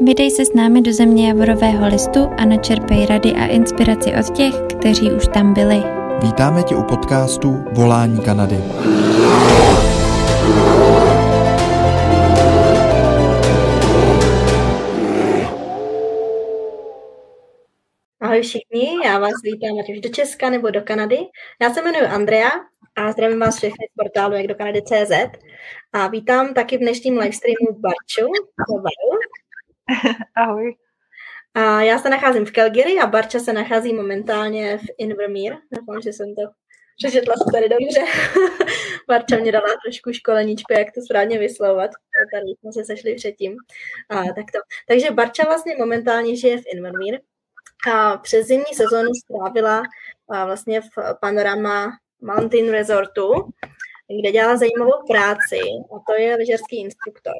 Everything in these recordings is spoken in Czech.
Vydej se s námi do země Javorového listu a načerpej rady a inspiraci od těch, kteří už tam byli. Vítáme tě u podcastu Volání Kanady. Ahoj všichni, já vás vítám ať už do Česka nebo do Kanady. Já se jmenuji Andrea a zdravím vás všechny z portálu jak do Kanady.cz a vítám taky v dnešním livestreamu Barču. Ahoj. A já se nacházím v Calgary a Barča se nachází momentálně v Invermere. Doufám, že jsem to přečetla tady dobře. Barča mě dala trošku školeničku, jak to správně vyslovovat. Tady jsme se sešli předtím. A, tak to. Takže Barča vlastně momentálně žije v Invermere a přes zimní sezónu strávila vlastně v Panorama Mountain Resortu, kde dělala zajímavou práci a to je lyžařský instruktor.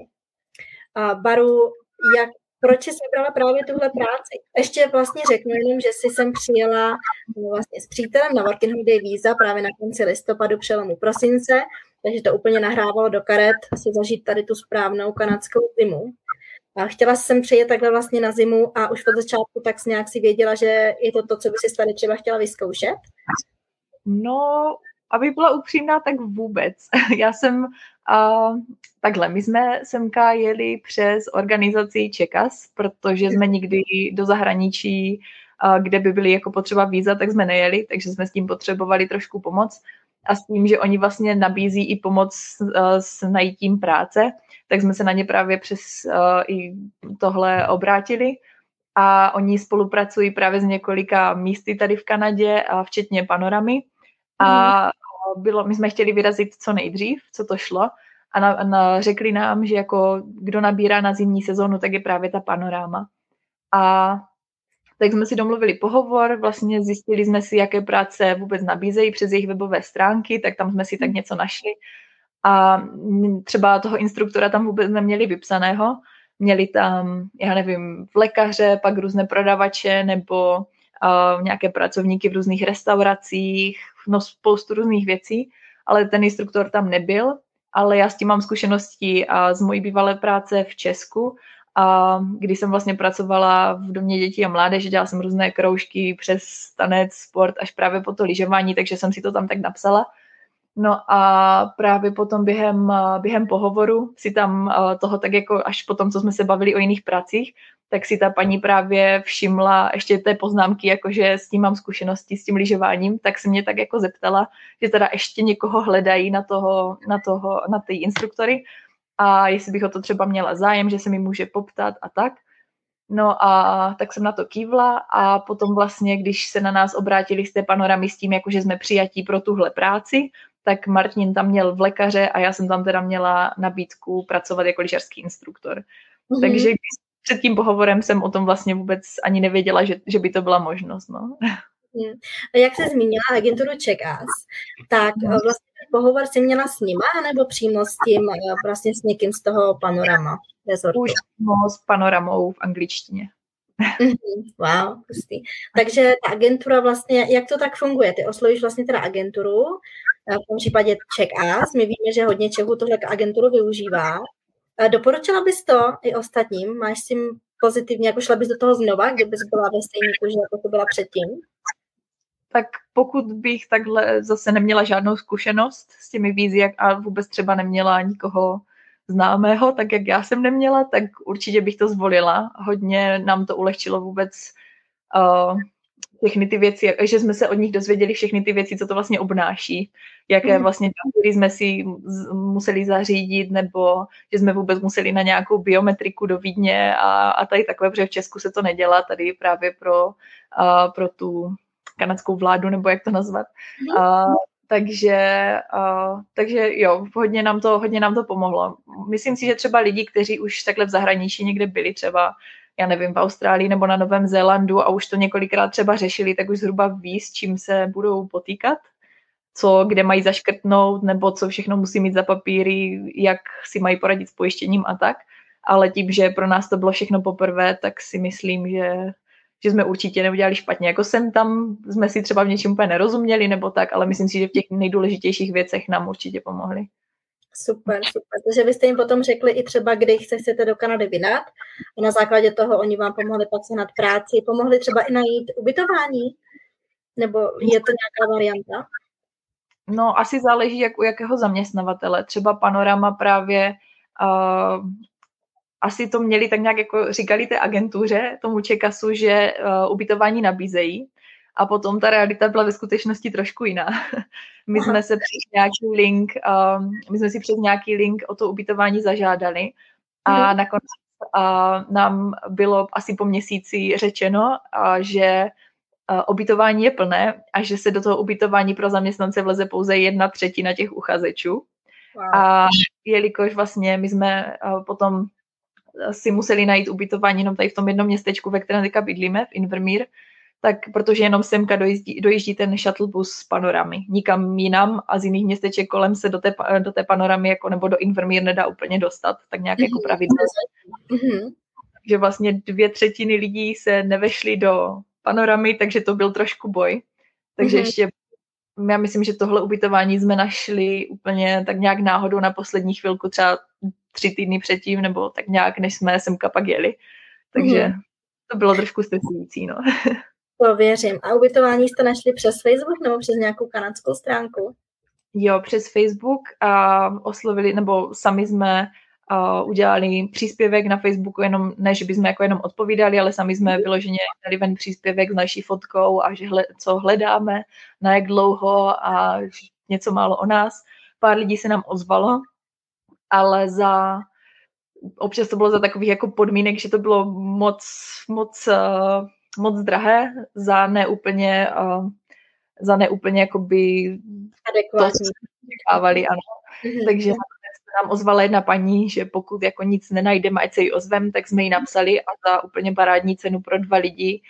A Baru, jak, proč jsi vybrala právě tuhle práci? Ještě vlastně řeknu jenom, že si jsem přijela no, vlastně s přítelem na Working Holiday Visa právě na konci listopadu přelomu prosince, takže to úplně nahrávalo do karet si zažít tady tu správnou kanadskou zimu. A chtěla jsem přijet takhle vlastně na zimu a už od začátku tak nějak si věděla, že je to to, co by si tady třeba chtěla vyzkoušet? No, aby byla upřímná, tak vůbec. Já jsem uh, takhle, my jsme semka jeli přes organizaci Čekas, protože jsme nikdy do zahraničí, kde by byly jako potřeba víza, tak jsme nejeli, takže jsme s tím potřebovali trošku pomoc. A s tím, že oni vlastně nabízí i pomoc s najítím práce, tak jsme se na ně právě přes i tohle obrátili a oni spolupracují právě s několika místy tady v Kanadě, a včetně panoramy. A mhm. Bylo, my jsme chtěli vyrazit co nejdřív, co to šlo, a na, na, řekli nám, že jako kdo nabírá na zimní sezónu, tak je právě ta panoráma. A tak jsme si domluvili pohovor, vlastně zjistili jsme si, jaké práce vůbec nabízejí přes jejich webové stránky, tak tam jsme si tak mhm. něco našli a třeba toho instruktora tam vůbec neměli vypsaného. Měli tam, já nevím, lékaře, pak různé prodavače nebo uh, nějaké pracovníky v různých restauracích, no spoustu různých věcí, ale ten instruktor tam nebyl, ale já s tím mám zkušenosti a z mojí bývalé práce v Česku, a když jsem vlastně pracovala v domě dětí a mládeže, dělala jsem různé kroužky přes tanec, sport až právě po to lyžování, takže jsem si to tam tak napsala. No a právě potom během, během pohovoru si tam toho tak jako až potom, co jsme se bavili o jiných pracích, tak si ta paní právě všimla ještě té poznámky, jakože s tím mám zkušenosti s tím lyžováním, tak se mě tak jako zeptala, že teda ještě někoho hledají na toho, na toho, na ty instruktory a jestli bych o to třeba měla zájem, že se mi může poptat a tak. No a tak jsem na to kývla a potom vlastně, když se na nás obrátili z té panoramy s tím, jakože jsme přijatí pro tuhle práci, tak Martin tam měl v lékaře a já jsem tam teda měla nabídku pracovat jako lyžařský instruktor. Mm-hmm. Takže před tím pohovorem jsem o tom vlastně vůbec ani nevěděla, že, že by to byla možnost. No. Jak se zmínila agenturu Checkas, tak no. vlastně pohovor si měla s nima, nebo přímo s tím, eh, vlastně s někým z toho panorama rezortu? Už no, s panoramou v angličtině. Mhm, wow, pustý. Takže ta agentura vlastně, jak to tak funguje? Ty oslovíš vlastně teda agenturu, v tom případě CheckUs, my víme, že hodně Čechů tohle agenturu využívá. Eh, doporučila bys to i ostatním? Máš s tím pozitivně, jako šla bys do toho znova, kdybys byla ve stejníku, že jako to byla předtím? Tak pokud bych takhle zase neměla žádnou zkušenost s těmi vízy a vůbec třeba neměla nikoho známého, tak jak já jsem neměla, tak určitě bych to zvolila. Hodně nám to ulehčilo vůbec uh, všechny ty věci, že jsme se od nich dozvěděli všechny ty věci, co to vlastně obnáší, jaké mhm. vlastně papíry jsme si museli zařídit, nebo že jsme vůbec museli na nějakou biometriku do Vídně a, a tady takové, protože v Česku se to nedělá, tady právě pro, uh, pro tu kanadskou vládu, nebo jak to nazvat. Uh, takže, uh, takže jo, hodně nám, to, hodně nám to pomohlo. Myslím si, že třeba lidi, kteří už takhle v zahraničí někde byli, třeba já nevím, v Austrálii nebo na Novém Zélandu a už to několikrát třeba řešili, tak už zhruba ví, s čím se budou potýkat, co, kde mají zaškrtnout, nebo co všechno musí mít za papíry, jak si mají poradit s pojištěním a tak. Ale tím, že pro nás to bylo všechno poprvé, tak si myslím, že že jsme určitě neudělali špatně. Jako jsem tam, jsme si třeba v něčem úplně nerozuměli nebo tak, ale myslím si, že v těch nejdůležitějších věcech nám určitě pomohli. Super, super. Takže vy jste jim potom řekli i třeba, kdy se chcete do Kanady vydat a na základě toho oni vám pomohli pak sehnat práci, pomohli třeba i najít ubytování? Nebo je to nějaká varianta? No, asi záleží, jak u jakého zaměstnavatele. Třeba Panorama právě uh, asi to měli tak nějak, jako říkali té agentuře, tomu Čekasu, že uh, ubytování nabízejí. A potom ta realita byla ve skutečnosti trošku jiná. My jsme se přes nějaký link, uh, my jsme si přes nějaký link o to ubytování zažádali a mm. nakonec uh, nám bylo asi po měsíci řečeno, uh, že ubytování je plné a že se do toho ubytování pro zaměstnance vleze pouze jedna třetina těch uchazečů. Wow. A jelikož vlastně my jsme potom si museli najít ubytování jenom tady v tom jednom městečku, ve kterém teďka bydlíme, v Invermír, tak protože jenom semka dojíždí, dojíždí ten shuttle bus s panoramy. Nikam jinam a z jiných městeček kolem se do té, do té panoramy jako, nebo do Invermír nedá úplně dostat, tak nějak mm-hmm. jako mhm. pravidlo. Mm-hmm. Že vlastně dvě třetiny lidí se nevešly do panoramy, takže to byl trošku boj. Takže mm-hmm. ještě já myslím, že tohle ubytování jsme našli úplně tak nějak náhodou na poslední chvilku, třeba tři týdny předtím, nebo tak nějak, než jsme semka pak jeli. Takže mm. to bylo trošku stresující, no. To věřím. A ubytování jste našli přes Facebook nebo přes nějakou kanadskou stránku? Jo, přes Facebook a oslovili, nebo sami jsme uh, udělali příspěvek na Facebooku, jenom ne, že bychom jako jenom odpovídali, ale sami jsme mhm. vyloženě dali ven příspěvek s naší fotkou a že hle, co hledáme, na jak dlouho a něco málo o nás. Pár lidí se nám ozvalo, ale za občas to bylo za takových jako podmínek, že to bylo moc, moc, uh, moc drahé za neúplně uh, za neúplně jakoby adekvátní. To, ano. Mm-hmm. Takže nám ozvala jedna paní, že pokud jako nic nenajdeme, ať se ji ozvem, tak jsme ji napsali a za úplně parádní cenu pro dva lidi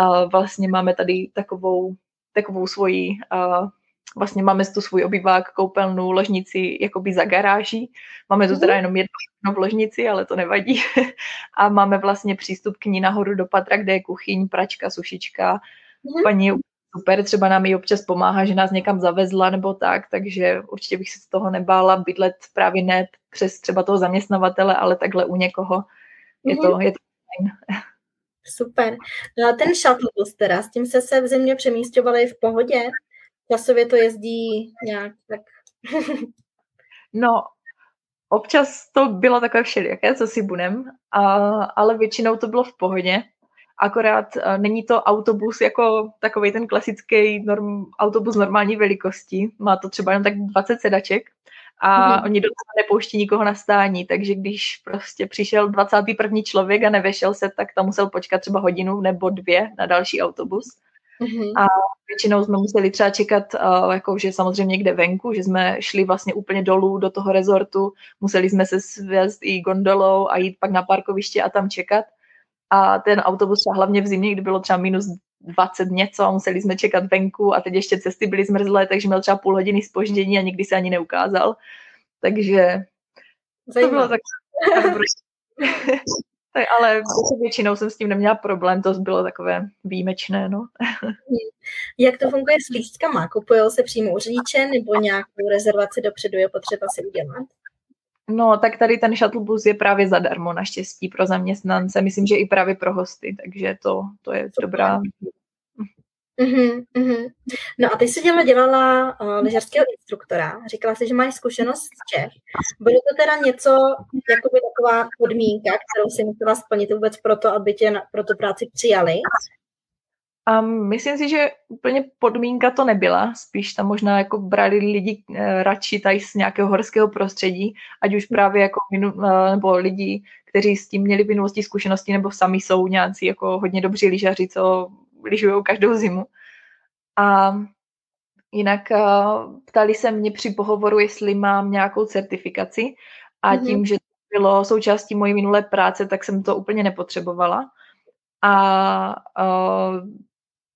uh, vlastně máme tady takovou, takovou svoji uh, vlastně máme tu svůj obyvák, koupelnu, ložnici jakoby za garáží. Máme tu teda mhm. jenom jednu v ložnici, ale to nevadí. A máme vlastně přístup k ní nahoru do patra, kde je kuchyň, pračka, sušička. Mm-hmm. Paní je super, třeba nám ji občas pomáhá, že nás někam zavezla nebo tak, takže určitě bych se z toho nebála bydlet právě ne přes třeba toho zaměstnavatele, ale takhle u někoho. Je to, mm-hmm. je to fajn. Super. No a ten shuttle bus teda, s tím se se v zimě přemístovali v pohodě? Časově to jezdí nějak tak... no, občas to bylo takové všelijaké, co si budem, a, ale většinou to bylo v pohodě. Akorát a, není to autobus jako takový ten klasický norm, autobus normální velikosti. Má to třeba jenom tak 20 sedaček a mm-hmm. oni docela nepouští nikoho na stání, takže když prostě přišel 21. člověk a nevešel se, tak tam musel počkat třeba hodinu nebo dvě na další autobus. Mm-hmm. A většinou jsme museli třeba čekat, uh, jako, že samozřejmě někde venku, že jsme šli vlastně úplně dolů do toho rezortu, museli jsme se svést i gondolou a jít pak na parkoviště a tam čekat. A ten autobus a hlavně v zimě, kdy bylo třeba minus 20 něco a museli jsme čekat venku a teď ještě cesty byly zmrzlé, takže měl třeba půl hodiny spoždění a nikdy se ani neukázal. Takže Zajímavé. to bylo tak, tak ale většinou jsem s tím neměla problém, to bylo takové výjimečné. No. Jak to funguje s lístkama? Kupují se přímo u řidiče nebo nějakou rezervaci dopředu je potřeba si udělat? No, tak tady ten shuttle bus je právě zadarmo naštěstí pro zaměstnance. Myslím, že i právě pro hosty, takže to, to je Super. dobrá. Uh-huh. No a ty jsi dělala, dělala uh, lyžařského instruktora. Říkala jsi, že máš zkušenost z Čech. Bylo to teda něco, jako by taková podmínka, kterou si musela splnit vůbec proto, aby tě na, pro tu práci přijali? Um, myslím si, že úplně podmínka to nebyla, spíš tam možná jako brali lidi uh, radši tady z nějakého horského prostředí, ať už právě jako minu, uh, nebo lidi, kteří s tím měli v minulosti zkušenosti, nebo sami jsou nějací jako hodně dobří lyžaři, co lyžují každou zimu. A jinak uh, ptali se mě při pohovoru, jestli mám nějakou certifikaci a mm-hmm. tím, že to bylo součástí mojí minulé práce, tak jsem to úplně nepotřebovala. A uh,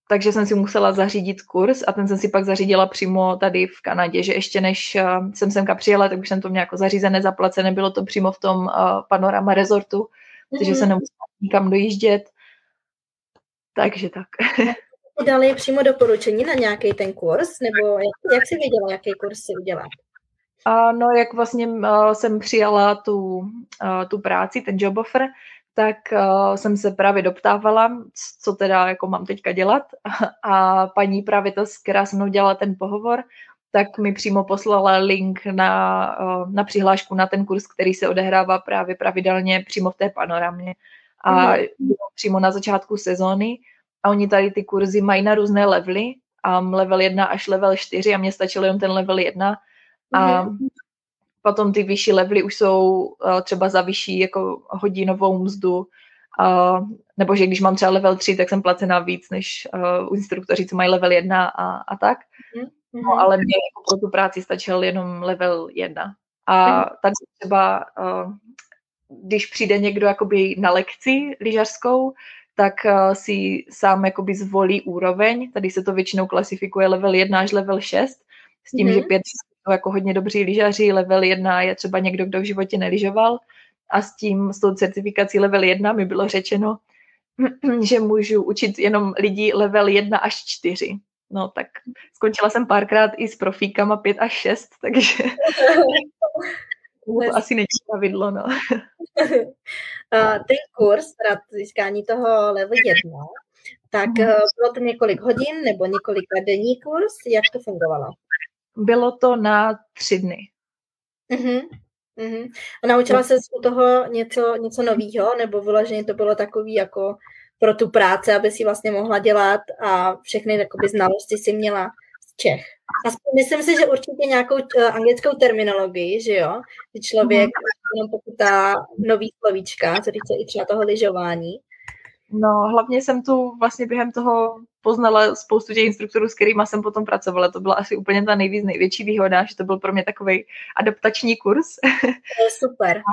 takže jsem si musela zařídit kurz a ten jsem si pak zařídila přímo tady v Kanadě, že ještě než uh, jsem semka přijela, tak už jsem to měla jako zařízené, zaplacené, bylo to přímo v tom uh, panorama rezortu, mm-hmm. takže jsem nemusela nikam dojíždět. Takže tak. Dali přímo doporučení na nějaký ten kurz, nebo jak, jak jsi věděla, jaký kurz si udělat? A no, jak vlastně uh, jsem přijala tu, uh, tu práci, ten job offer, tak uh, jsem se právě doptávala, co teda jako mám teďka dělat. A paní právě ta, která se mnou dělala ten pohovor, tak mi přímo poslala link na, uh, na přihlášku na ten kurz, který se odehrává právě pravidelně přímo v té panoramě. A mm. přímo na začátku sezóny. A oni tady ty kurzy mají na různé levely, um, level 1 až level 4 a mě stačil jenom ten level 1. A mm potom ty vyšší levely už jsou uh, třeba za vyšší jako hodinovou mzdu, uh, nebo že když mám třeba level 3, tak jsem placená víc než uh, instruktoři, co mají level 1 a, a tak. Mm-hmm. No, ale mě jako pro tu práci stačil jenom level 1. A mhm. tady třeba, uh, když přijde někdo jakoby na lekci lyžařskou, tak uh, si sám jakoby zvolí úroveň. Tady se to většinou klasifikuje level 1 až level 6, s tím, mm-hmm. že 5 jako hodně dobří lyžaři, level 1 je třeba někdo, kdo v životě nelyžoval a s tím, s tou certifikací level 1 mi bylo řečeno, že můžu učit jenom lidi level 1 až 4. No tak skončila jsem párkrát i s profíkama 5 až 6, takže to asi není pravidlo, no. Ten kurz, teda získání toho level 1, tak mhm. eh, bylo to několik hodin nebo několik denní kurz, jak to fungovalo? bylo to na tři dny. Uh-huh. Uh-huh. A naučila no. se u toho něco, něco nového, nebo vyloženě to bylo takový jako pro tu práci, aby si vlastně mohla dělat a všechny jakoby, znalosti si měla z Čech. A myslím si, že určitě nějakou uh, anglickou terminologii, že jo, že člověk uh-huh. jenom pokud nový slovíčka, co týče i třeba toho lyžování, No, hlavně jsem tu vlastně během toho poznala spoustu těch instruktorů, s kterými jsem potom pracovala. To byla asi úplně ta nejvíc největší výhoda, že to byl pro mě takový adaptační kurz. To je super.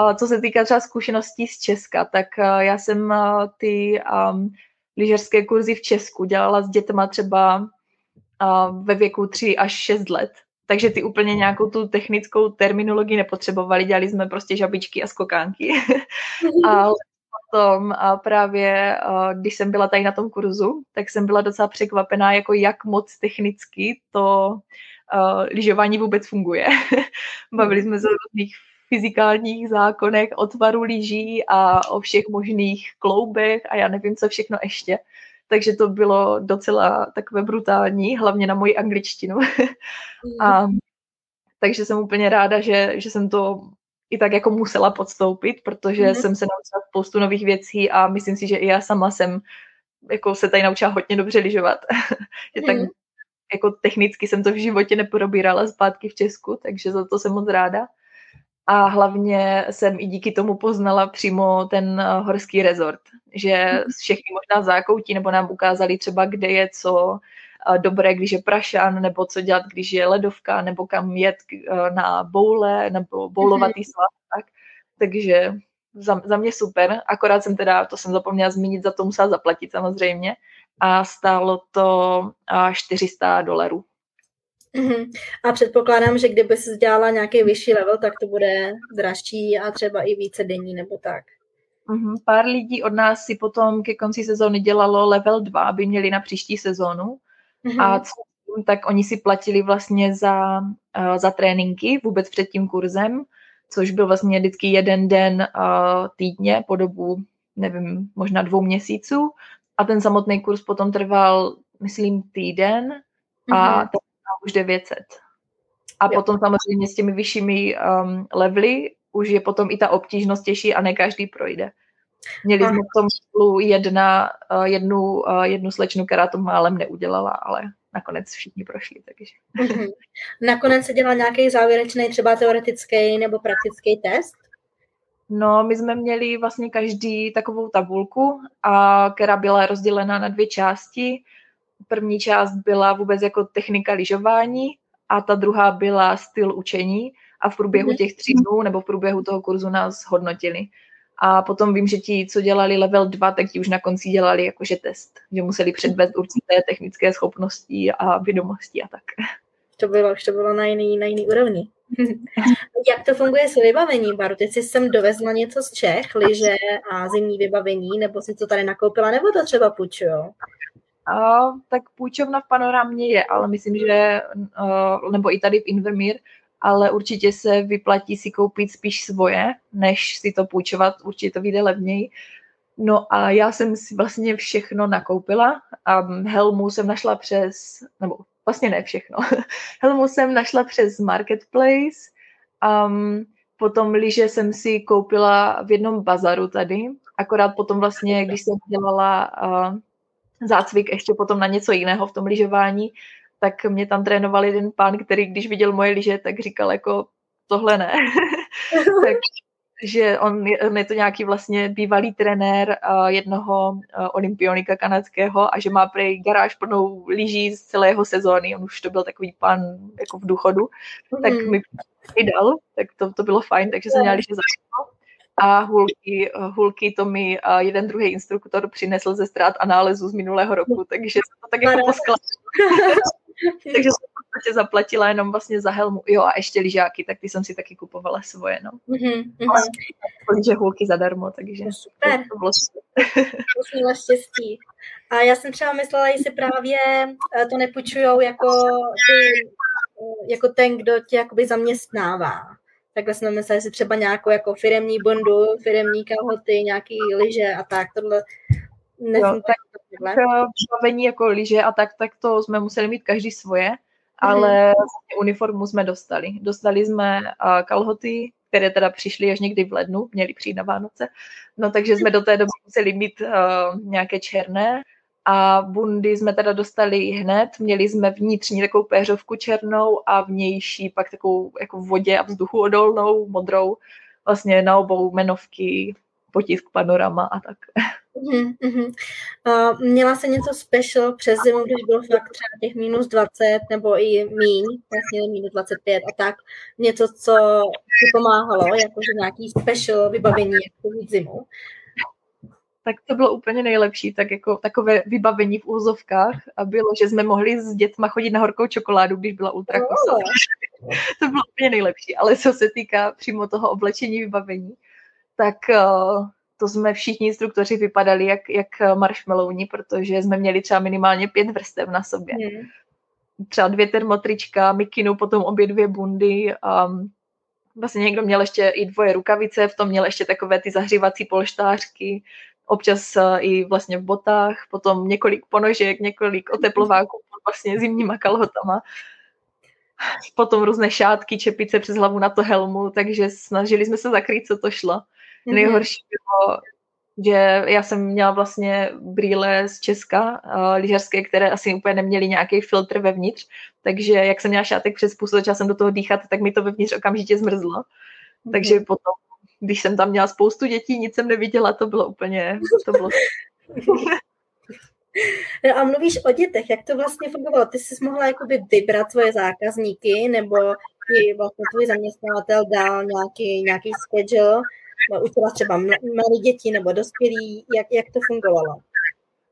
A co se týká třeba zkušeností z Česka, tak eh, já jsem eh, ty um, lyžařské kurzy v Česku dělala s dětma třeba ve věku 3 až 6 let. Takže ty úplně nějakou tu technickou terminologii nepotřebovali, dělali jsme prostě žabičky a skokánky. Ale potom a právě, když jsem byla tady na tom kurzu, tak jsem byla docela překvapená, jako jak moc technicky to uh, lyžování vůbec funguje. Bavili jsme se o různých fyzikálních zákonech, o tvaru lyží a o všech možných kloubech a já nevím, co všechno ještě. Takže to bylo docela takové brutální, hlavně na moji angličtinu. a, takže jsem úplně ráda, že, že jsem to i tak jako musela podstoupit, protože mm-hmm. jsem se naučila spoustu nových věcí a myslím si, že i já sama jsem jako se tady naučila hodně dobře lyžovat. že tak jako technicky jsem to v životě neprobírala zpátky v Česku, takže za to jsem moc ráda. A hlavně jsem i díky tomu poznala přímo ten uh, horský rezort, že mhm. všechny možná zákoutí nebo nám ukázali třeba, kde je co, dobré, když je prašan, nebo co dělat, když je ledovka, nebo kam jet eh, na boule, nebo boulovatý mhm. svaz, tak. Takže za, za mě super, akorát jsem teda, to jsem zapomněla zmínit, za to musela zaplatit samozřejmě a stálo to 400 dolarů. Uh-huh. A předpokládám, že kdyby se dělala nějaký vyšší level, tak to bude dražší a třeba i více denní nebo tak. Uh-huh. Pár lidí od nás si potom ke konci sezóny dělalo level 2, aby měli na příští sezónu. Mm-hmm. A co, tak oni si platili vlastně za, uh, za tréninky vůbec před tím kurzem, což byl vlastně vždycky jeden den uh, týdně po dobu, nevím, možná dvou měsíců. A ten samotný kurz potom trval, myslím, týden a mm-hmm. Už 900. A jo. potom samozřejmě s těmi vyššími um, levely už je potom i ta obtížnost těžší a ne každý projde. Měli jsme v tom spolu jedna, eh, jednu, eh, jednu slečnu, která to málem neudělala, ale nakonec všichni prošli. Takže. Mm-hmm. Nakonec se dělal nějaký závěrečný třeba teoretický nebo praktický test? No, my jsme měli vlastně každý takovou tabulku, a, která byla rozdělena na dvě části. První část byla vůbec jako technika lyžování a ta druhá byla styl učení a v průběhu mm-hmm. těch tří dnů nebo v průběhu toho kurzu nás hodnotili. A potom vím, že ti, co dělali level 2, tak ti už na konci dělali jakože test, že museli předvést určité technické schopnosti a vědomosti a tak. To bylo, už to bylo na jiný, na jiný úrovni. Jak to funguje s vybavením, Baru? Ty jsi sem dovezla něco z Čech, liže a zimní vybavení, nebo si to tady nakoupila, nebo to třeba půjčujou? A, tak půjčovna v panorámě je, ale myslím, že, uh, nebo i tady v Invermír, ale určitě se vyplatí si koupit spíš svoje, než si to půjčovat, určitě to vyjde levněji. No a já jsem si vlastně všechno nakoupila. A helmu jsem našla přes, nebo vlastně ne všechno, helmu jsem našla přes Marketplace, um, potom lyže jsem si koupila v jednom bazaru tady, akorát potom vlastně, když jsem dělala uh, zácvik ještě potom na něco jiného v tom lyžování, tak mě tam trénoval jeden pán, který když viděl moje lyže, tak říkal jako tohle ne. tak, že on je, on je to nějaký vlastně bývalý trenér uh, jednoho uh, olympionika kanadského a že má prej garáž plnou lyží z celé jeho sezóny, on už to byl takový pan jako v důchodu, mm. tak mi dal, tak to, to bylo fajn, takže jsem měla lyže za a hulky, hulky to mi jeden druhý instruktor přinesl ze ztrát a nálezu z minulého roku, takže to tak jako poskladala. takže jsem podstatě zaplatila jenom vlastně za helmu. Jo a ještě lyžáky, tak ty jsem si taky kupovala svoje, no. Mm-hmm. hulky zadarmo, takže super. to, bylo super. štěstí. A já jsem třeba myslela, jestli právě eh, to nepůjčujou jako, ty, eh, jako ten, kdo tě jakoby zaměstnává. Takhle jsem myslela, jestli třeba nějakou jako firemní bondu, firemní kalhoty, nějaký lyže a tak. Tohle jo, tak, tak vybavení jako lyže a tak, tak to jsme museli mít každý svoje ale mm. uniformu jsme dostali. Dostali jsme uh, kalhoty, které teda přišly až někdy v lednu, měly přijít na Vánoce, no takže jsme do té doby museli mít uh, nějaké černé a bundy jsme teda dostali hned, měli jsme vnitřní takovou péřovku černou a vnější pak takovou jako vodě a vzduchu odolnou, modrou, vlastně na obou menovky, potisk panorama a tak. Uh-huh. Uh, měla se něco special přes zimu, když bylo fakt třeba těch minus 20 nebo i míň, vlastně minus 25 a tak, něco, co ti pomáhalo, jakože nějaký special vybavení jako zimu? Tak to bylo úplně nejlepší, tak jako takové vybavení v úzovkách a bylo, že jsme mohli s dětma chodit na horkou čokoládu, když byla ultrakosa. Oh. to bylo úplně nejlepší, ale co se týká přímo toho oblečení vybavení, tak uh, to jsme všichni instruktoři vypadali jak, jak marshmallowni, protože jsme měli třeba minimálně pět vrstev na sobě. Hmm. Třeba dvě termotrička, mikinu, potom obě dvě bundy. Um, vlastně někdo měl ještě i dvoje rukavice, v tom měl ještě takové ty zahřívací polštářky, občas uh, i vlastně v botách, potom několik ponožek, několik oteplováků vlastně zimníma kalhotama potom různé šátky, čepice přes hlavu na to helmu, takže snažili jsme se zakrýt, co to šlo. Mm-hmm. Nejhorší bylo, že já jsem měla vlastně brýle z Česka, uh, lyžařské, které asi úplně neměly nějaký filtr vevnitř, takže jak jsem měla šátek přes pusu, začala jsem do toho dýchat, tak mi to vevnitř okamžitě zmrzlo. Mm-hmm. Takže potom, když jsem tam měla spoustu dětí, nic jsem neviděla, to bylo úplně, to bylo... No a mluvíš o dětech, jak to vlastně fungovalo? Ty jsi mohla jakoby vybrat svoje zákazníky, nebo ti vlastně tvůj zaměstnavatel dal nějaký, nějaký schedule, učila třeba malé děti nebo dospělí, jak, jak to fungovalo?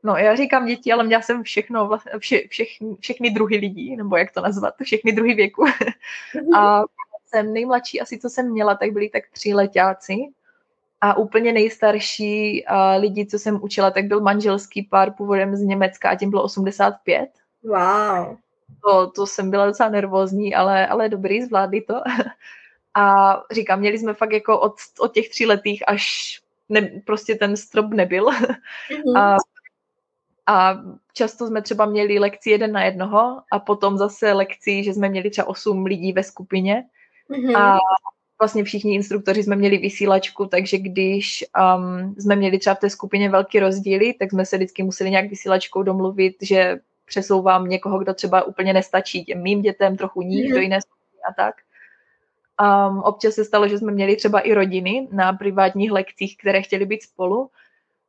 No, já říkám děti, ale měla jsem všechno, vše, všechny, všechny druhy lidí, nebo jak to nazvat, všechny druhy věku. A jsem nejmladší asi, co jsem měla, tak byli tak tři letáci. A úplně nejstarší uh, lidi, co jsem učila, tak byl manželský pár původem z Německa a tím bylo 85. Wow. To, to jsem byla docela nervózní, ale, ale dobrý, zvládli to. A říkám, měli jsme fakt jako od, od těch tří letých až ne, prostě ten strop nebyl. Mm-hmm. A, a často jsme třeba měli lekci jeden na jednoho a potom zase lekci, že jsme měli třeba osm lidí ve skupině. Mm-hmm. A vlastně všichni instruktoři jsme měli vysílačku, takže když um, jsme měli třeba v té skupině velký rozdíly, tak jsme se vždycky museli nějak vysílačkou domluvit, že přesouvám někoho, kdo třeba úplně nestačí těm mým dětem, trochu níž mm-hmm. do jiné skupiny a tak. Um, občas se stalo, že jsme měli třeba i rodiny na privátních lekcích, které chtěly být spolu.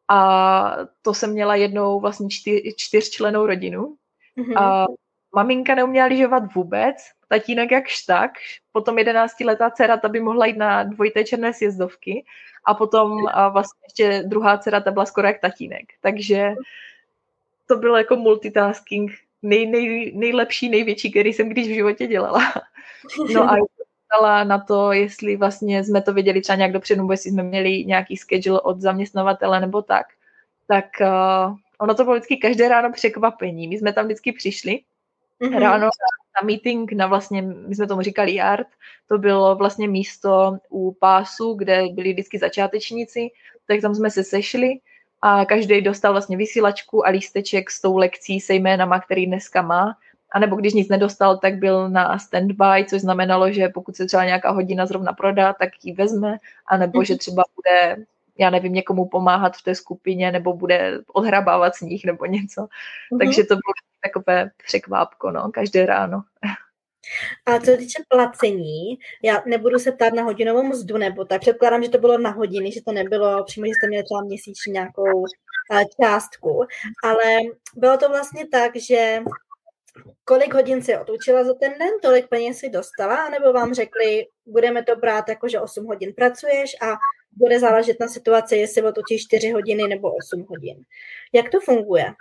A to jsem měla jednou vlastně čtyř, čtyřčlenou rodinu. Mm-hmm. A maminka neuměla lyžovat vůbec, tatínek jakž tak, potom jedenáctiletá dcera, ta by mohla jít na dvojité černé sjezdovky a potom a vlastně ještě druhá dcera, ta byla skoro jak tatínek. Takže to bylo jako multitasking nej, nej, nejlepší, největší, který jsem když v životě dělala. No a ptala na to, jestli vlastně jsme to věděli třeba nějak dopředu, nebo jestli jsme měli nějaký schedule od zaměstnavatele nebo tak, tak uh, ono to bylo vždycky každé ráno překvapení. My jsme tam vždycky přišli mm-hmm. ráno na meeting, na vlastně, my jsme tomu říkali yard, to bylo vlastně místo u pásu, kde byli vždycky začátečníci, tak tam jsme se sešli a každý dostal vlastně vysílačku a lísteček s tou lekcí se jménama, který dneska má. A nebo když nic nedostal, tak byl na standby, což znamenalo, že pokud se třeba nějaká hodina zrovna prodá, tak ji vezme, anebo že mhm. třeba bude, já nevím, někomu pomáhat v té skupině, nebo bude odhrabávat sníh nebo něco. Mm-hmm. Takže to bylo takové překvápko, no, každé ráno. A co se týče placení, já nebudu se ptát na hodinovou mzdu, nebo tak předpokládám, že to bylo na hodiny, že to nebylo přímo, že jste měli třeba měsíčně nějakou uh, částku, ale bylo to vlastně tak, že kolik hodin si otučila za ten den, tolik peněz si dostala, nebo vám řekli, budeme to brát jako, že 8 hodin pracuješ a bude záležet na situaci, jestli otočíš 4 hodiny nebo 8 hodin. Jak to funguje?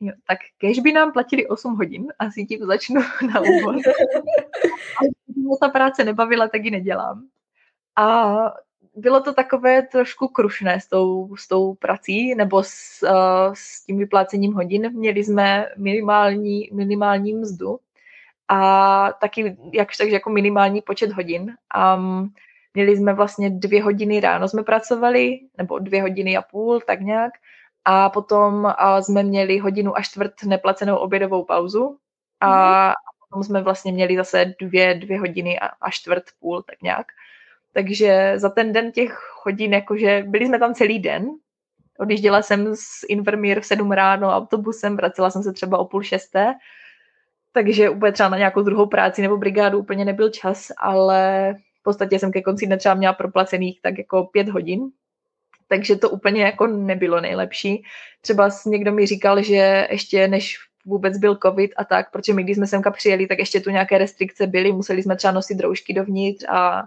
Jo, tak kež by nám platili 8 hodin, asi tím začnu na úvod. Ale ta práce nebavila, tak ji nedělám. A bylo to takové trošku krušné s tou, s tou prací nebo s, uh, s tím vyplácením hodin. Měli jsme minimální, minimální mzdu a taky jakž takže jako minimální počet hodin. Um, měli jsme vlastně dvě hodiny ráno jsme pracovali, nebo dvě hodiny a půl, tak nějak a potom a jsme měli hodinu a čtvrt neplacenou obědovou pauzu a, mm-hmm. potom jsme vlastně měli zase dvě, dvě hodiny a, a čtvrt půl, tak nějak. Takže za ten den těch hodin, jakože byli jsme tam celý den, odjížděla jsem z Invermír v sedm ráno autobusem, vracela jsem se třeba o půl šesté, takže úplně třeba na nějakou druhou práci nebo brigádu úplně nebyl čas, ale v podstatě jsem ke konci dne třeba měla proplacených tak jako pět hodin, takže to úplně jako nebylo nejlepší. Třeba někdo mi říkal, že ještě než vůbec byl covid a tak, protože my, když jsme semka přijeli, tak ještě tu nějaké restrikce byly, museli jsme třeba nosit roušky dovnitř a,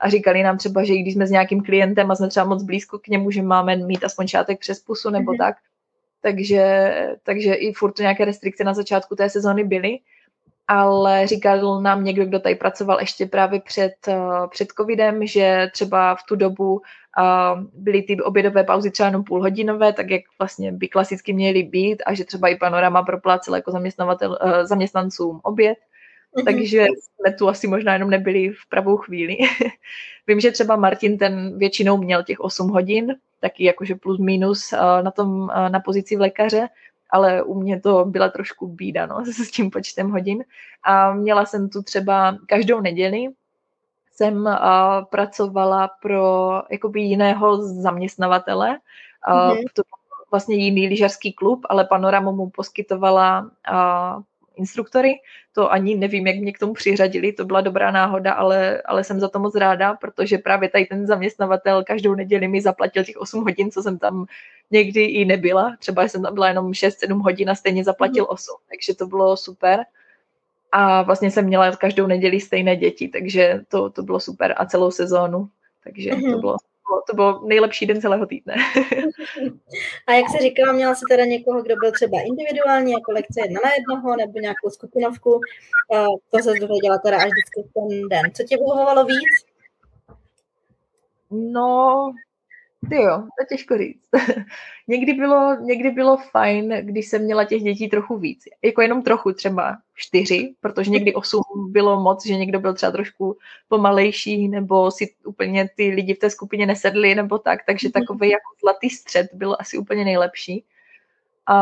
a říkali nám třeba, že i když jsme s nějakým klientem a jsme třeba moc blízko k němu, že máme mít aspoň šátek přes pusu nebo mm-hmm. tak. Takže, takže i furt nějaké restrikce na začátku té sezóny byly ale říkal nám někdo, kdo tady pracoval ještě právě před, uh, před covidem, že třeba v tu dobu uh, byly ty obědové pauzy třeba jenom půlhodinové, tak jak vlastně by klasicky měly být a že třeba i panorama proplácel jako zaměstnavatel, uh, zaměstnancům oběd. Mm-hmm. Takže jsme tu asi možná jenom nebyli v pravou chvíli. Vím, že třeba Martin ten většinou měl těch 8 hodin, taky jakože plus minus na tom na pozici v lékaře, ale u mě to byla trošku bída no, s tím počtem hodin. A měla jsem tu třeba každou neděli, jsem uh, pracovala pro jakoby jiného zaměstnavatele, uh, mm-hmm. to vlastně jiný lyžařský klub, ale Panorama mu poskytovala uh, instruktory. To ani nevím, jak mě k tomu přiřadili, to byla dobrá náhoda, ale, ale jsem za to moc ráda, protože právě tady ten zaměstnavatel každou neděli mi zaplatil těch 8 hodin, co jsem tam někdy i nebyla. Třeba jsem tam byla jenom 6-7 hodin a stejně zaplatil 8, mhm. takže to bylo super. A vlastně jsem měla každou neděli stejné děti, takže to, to bylo super a celou sezónu. Takže mm-hmm. to mhm. Bylo to byl nejlepší den celého týdne. A jak se říkala, měla se teda někoho, kdo byl třeba individuální, jako lekce jedna na jednoho, nebo nějakou skupinovku. To se dověděla teda až vždycky ten den. Co tě vyhovovalo víc? No, ty jo, to těžko říct. někdy, bylo, někdy bylo fajn, když jsem měla těch dětí trochu víc. Jako jenom trochu, třeba čtyři, protože někdy osm bylo moc, že někdo byl třeba trošku pomalejší, nebo si úplně ty lidi v té skupině nesedli, nebo tak. Takže mhm. takový jako zlatý střed byl asi úplně nejlepší.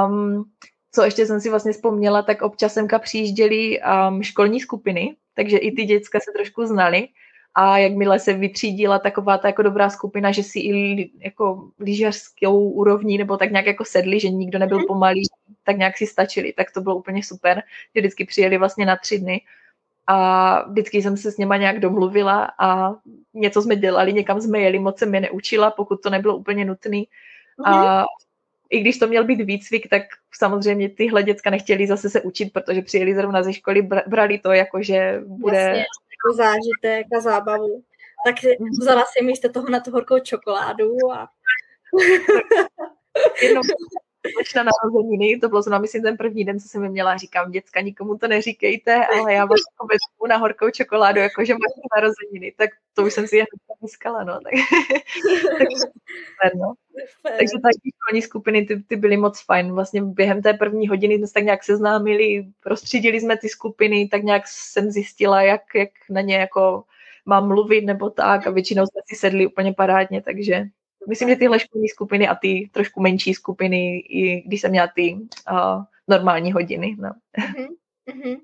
Um, co ještě jsem si vlastně vzpomněla, tak občas semka přijížděli um, školní skupiny, takže i ty děcka se trošku znali a jakmile se vytřídila taková ta jako dobrá skupina, že si i jako lyžařskou úrovní nebo tak nějak jako sedli, že nikdo nebyl mhm. pomalý, tak nějak si stačili, tak to bylo úplně super, že vždycky přijeli vlastně na tři dny a vždycky jsem se s něma nějak domluvila a něco jsme dělali, někam jsme jeli, moc jsem je neučila, pokud to nebylo úplně nutné. A mhm. i když to měl být výcvik, tak samozřejmě tyhle děcka nechtěli zase se učit, protože přijeli zrovna ze školy, brali to jako, že bude Jasně jako zážitek a zábavu. Tak vzala si místo toho na tu horkou čokoládu a... Na narozeniny, to bylo zrovna, myslím, ten první den, co jsem mi měla, říkám, děcka, nikomu to neříkejte, ale já vás jako vezmu na horkou čokoládu, jakože máte narozeniny, tak to už jsem si jen získala, no. Tak, tak no. Takže taky školní skupiny, ty, ty byly moc fajn. Vlastně během té první hodiny jsme se tak nějak seznámili, rozstřídili jsme ty skupiny, tak nějak jsem zjistila, jak, jak na ně jako mám mluvit nebo tak a většinou jsme si sedli úplně parádně, takže myslím, že tyhle školní skupiny a ty trošku menší skupiny, i když jsem měla ty uh, normální hodiny. No. Uh-huh, uh-huh.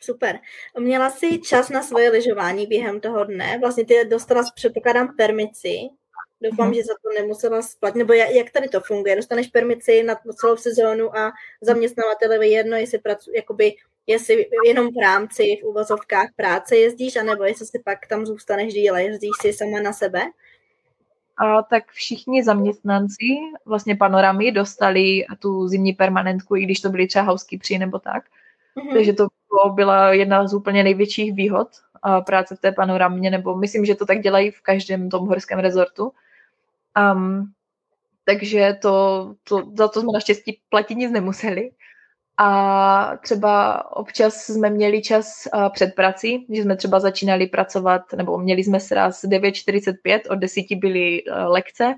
Super. Měla jsi čas na svoje lyžování během toho dne? Vlastně ty dostala, předpokládám, permici. Doufám, hmm. že za to nemusela splatit. Nebo jak tady to funguje? Dostaneš permici na celou sezónu a zaměstnavatele jedno, jestli pracu, jakoby, jestli jenom v rámci v uvozovkách práce jezdíš, anebo jestli si pak tam zůstaneš díle, jezdíš si sama na sebe? A tak všichni zaměstnanci vlastně panoramy dostali tu zimní permanentku, i když to byly třeba housekeepři nebo tak. Mm-hmm. Takže to byla jedna z úplně největších výhod a práce v té panoramě, nebo myslím, že to tak dělají v každém tom horském rezortu. Um, takže to, to, za to jsme naštěstí platit nic nemuseli. A třeba občas jsme měli čas uh, před prací, že jsme třeba začínali pracovat, nebo měli jsme sraz 9.45, od 10 byly uh, lekce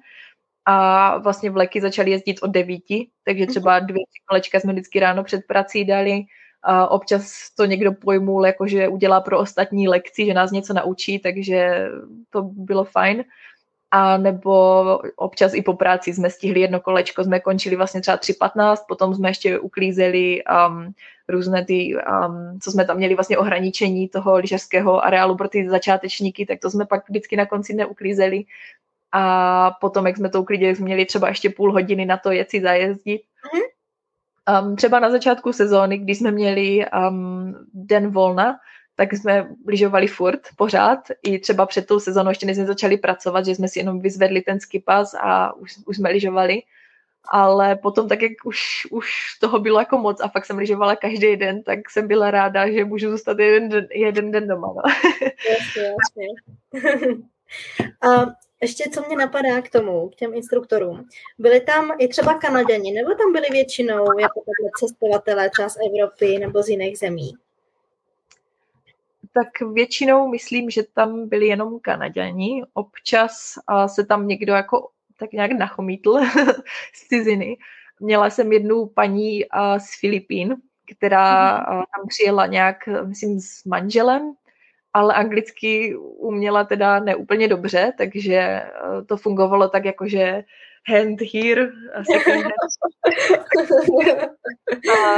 a vlastně vleky začaly jezdit od 9, takže třeba dvě kolečka jsme vždycky ráno před prací dali, a občas to někdo pojmul, jako že udělá pro ostatní lekci, že nás něco naučí, takže to bylo fajn. A nebo občas i po práci jsme stihli jedno kolečko, jsme končili vlastně třeba 3.15, potom jsme ještě uklízeli um, různé ty, um, co jsme tam měli vlastně ohraničení toho lyžařského areálu pro ty začátečníky, tak to jsme pak vždycky na konci neuklízeli. A potom, jak jsme to uklidili, jsme měli třeba ještě půl hodiny na to jet si zajezdit. Mm-hmm. Um, třeba na začátku sezóny, když jsme měli um, den volna, tak jsme lyžovali furt, pořád. I třeba před tou sezónou ještě než jsme začali pracovat, že jsme si jenom vyzvedli ten skipas a už, už jsme lyžovali. Ale potom tak, jak už, už toho bylo jako moc a fakt jsem lyžovala každý den, tak jsem byla ráda, že můžu zůstat jeden den, jeden den doma. No. Jasně, jasně. a ještě co mě napadá k tomu, k těm instruktorům. Byli tam i třeba Kanaděni, nebo tam byli většinou jako cestovatelé třeba z Evropy nebo z jiných zemí? Tak většinou myslím, že tam byli jenom Kanaděni. Občas se tam někdo jako tak nějak nachomítl z ciziny. Měla jsem jednu paní z Filipín, která mhm. tam přijela nějak, myslím, s manželem ale anglicky uměla teda neúplně dobře, takže eh, to fungovalo tak jako, že hand here, second hand. a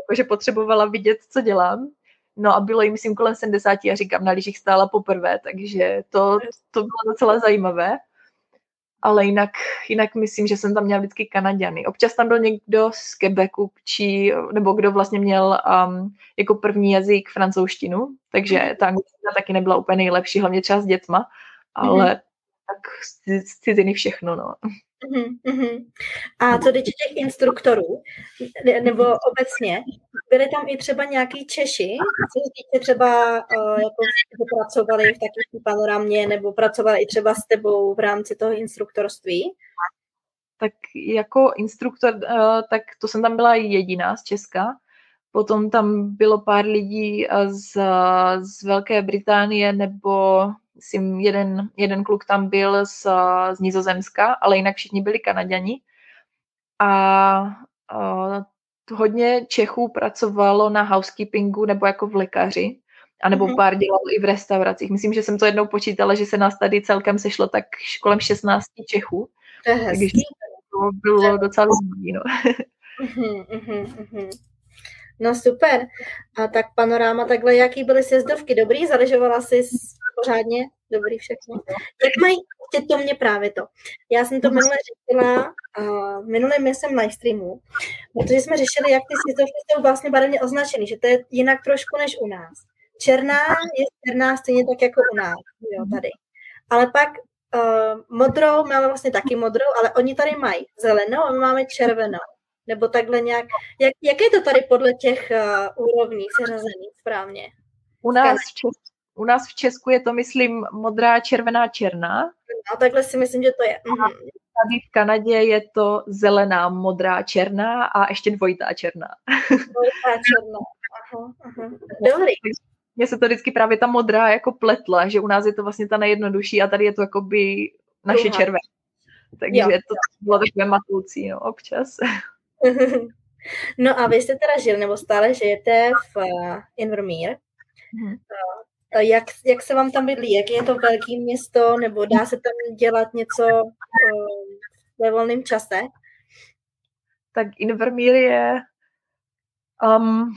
jakože potřebovala vidět, co dělám. No a bylo jí, myslím, kolem 70 a říkám, na lyžích stála poprvé, takže to, to bylo docela zajímavé ale jinak, jinak myslím, že jsem tam měla vždycky Kanaděny. Občas tam byl někdo z Quebecu, či, nebo kdo vlastně měl um, jako první jazyk francouzštinu, takže mhm. ta angličtina taky nebyla úplně nejlepší, hlavně třeba s dětma, ale mm-hmm. tak z, z ciziny všechno, no. Mm-hmm. A co týče těch instruktorů, nebo obecně, byly tam i třeba nějaký Češi, týče třeba, uh, jako pracovali v takové panoramě, nebo pracovali i třeba s tebou v rámci toho instruktorství? Tak jako instruktor, uh, tak to jsem tam byla jediná z Česka. Potom tam bylo pár lidí z, z Velké Británie nebo myslím, jeden, jeden kluk tam byl z, z Nizozemska, ale jinak všichni byli Kanaděni. A, a hodně Čechů pracovalo na housekeepingu nebo jako v lékaři, anebo mm-hmm. pár dělalo i v restauracích. Myslím, že jsem to jednou počítala, že se nás tady celkem sešlo tak kolem 16 Čechů. To je hezký. Takže to bylo docela zajímavé. No. Mm-hmm, mm-hmm. No super. A tak panoráma takhle, jaký byly sjezdovky? Dobrý? Zaležovala jsi pořádně? Dobrý všechno. Jak mají, to mě právě to. Já jsem to minule řešila, uh, minulý jsem live streamu, protože jsme řešili, jak ty sjezdovky jsou vlastně barevně označeny, že to je jinak trošku než u nás. Černá je černá stejně tak jako u nás, jo, tady. Ale pak uh, modrou máme vlastně taky modrou, ale oni tady mají zelenou a my máme červenou. Nebo takhle nějak. Jak, jak je to tady podle těch uh, úrovní seřazený správně? U nás, v Česku, u nás v Česku je to, myslím, modrá, červená, černá. No, takhle si myslím, že to je. Mhm. Tady v Kanadě je to zelená, modrá, černá a ještě dvojitá černá. Dvojitá černá. Aha, aha. Dobrý. Mně se to vždycky právě ta modrá jako pletla, že u nás je to vlastně ta nejjednodušší a tady je to jakoby naše červená. takže jo. to bylo takové matoucí no, občas. No a vy jste teda žili, nebo stále žijete v uh, Invermír. Hmm. Uh, jak, jak se vám tam bydlí? Jak je to velké město, nebo dá se tam dělat něco uh, ve volném čase? Tak Invermír je um,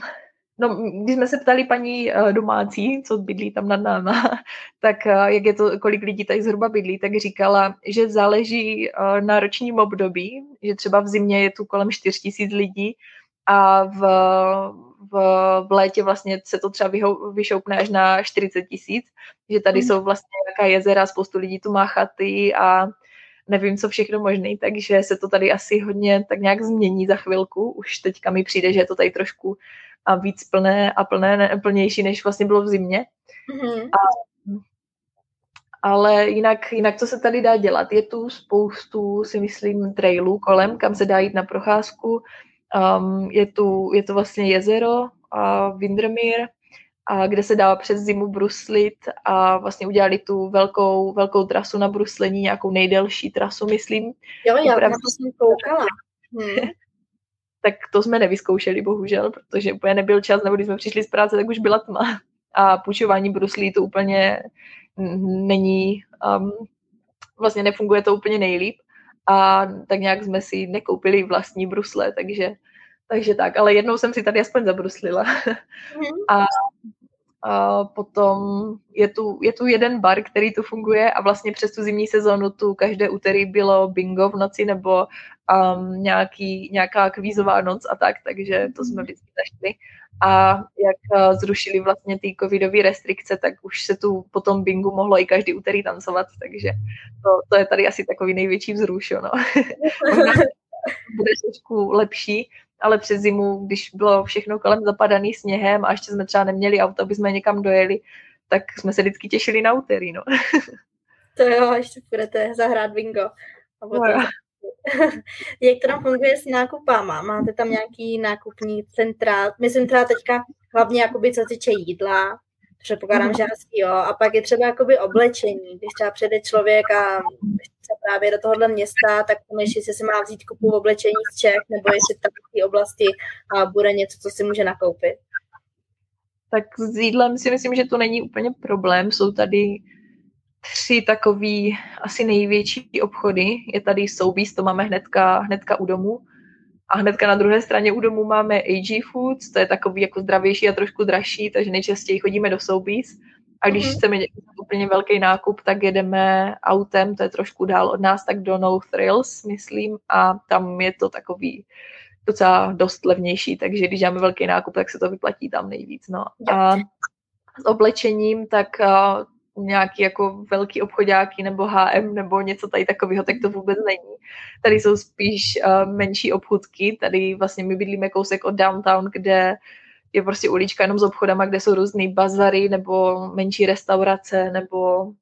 No, když jsme se ptali paní uh, domácí, co bydlí tam nad náma, tak uh, jak je to, kolik lidí tady zhruba bydlí, tak říkala, že záleží uh, na ročním období, že třeba v zimě je tu kolem 4 tisíc lidí a v, v, v létě vlastně se to třeba vyho, vyšoupne až na 40 tisíc, že tady mm. jsou vlastně nějaká jezera, spoustu lidí tu má chaty a nevím, co všechno možný, takže se to tady asi hodně tak nějak změní za chvilku. Už teďka mi přijde, že je to tady trošku a víc plné a plné, plnější, než vlastně bylo v zimě. Mm-hmm. A, ale jinak, jinak, co se tady dá dělat? Je tu spoustu, si myslím, trailů kolem, kam se dá jít na procházku. Um, je, tu, je to vlastně jezero uh, Windermere, a kde se dá přes zimu bruslit a vlastně udělali tu velkou, velkou trasu na bruslení, nějakou nejdelší trasu, myslím. Jo, já Opravdu... to jsem koukala. Hmm. Tak to jsme nevyzkoušeli, bohužel, protože úplně nebyl čas, nebo když jsme přišli z práce, tak už byla tma. A půjčování bruslí to úplně není, um, vlastně nefunguje to úplně nejlíp. A tak nějak jsme si nekoupili vlastní brusle, takže, takže tak. Ale jednou jsem si tady aspoň zabruslila. Mm. A a potom je tu, je tu jeden bar, který tu funguje a vlastně přes tu zimní sezónu tu každé úterý bylo bingo v noci nebo um, nějaký, nějaká kvízová noc a tak, takže to jsme vždycky zašli. A jak uh, zrušili vlastně ty covidové restrikce, tak už se tu potom bingu mohlo i každý úterý tancovat, takže to, to je tady asi takový největší vzruš, no. bude trošku lepší, ale přes zimu, když bylo všechno kolem zapadaný sněhem a ještě jsme třeba neměli auto, aby jsme někam dojeli, tak jsme se vždycky těšili na úterý, no. To jo, ještě budete zahrát bingo. A potom... no Jak to tam funguje s nákupama? Máte tam nějaký nákupní centra? Myslím třeba teďka hlavně jakoby co týče jídla, předpokládám, že asi jo. A pak je třeba jakoby oblečení. Když třeba přijde člověk a chce právě do tohohle města, tak pomyslí, jestli si má vzít kupu oblečení z Čech, nebo jestli tam v té oblasti a bude něco, co si může nakoupit. Tak s jídlem si myslím, že to není úplně problém. Jsou tady tři takový asi největší obchody. Je tady Soubíz, to máme hnedka, hnedka u domu. A hnedka na druhé straně u domu máme AG Foods, to je takový jako zdravější a trošku dražší, takže nejčastěji chodíme do Soubíz. A když mm-hmm. chceme dělat úplně velký nákup, tak jedeme autem, to je trošku dál od nás, tak do No Thrills, myslím, a tam je to takový docela dost levnější, takže když děláme velký nákup, tak se to vyplatí tam nejvíc. No. A s oblečením, tak nějaký jako velký obchodáky nebo HM nebo něco tady takového, tak to vůbec není. Tady jsou spíš uh, menší obchůdky, tady vlastně my bydlíme kousek od downtown, kde je prostě ulička jenom s obchodama, kde jsou různé bazary nebo menší restaurace nebo,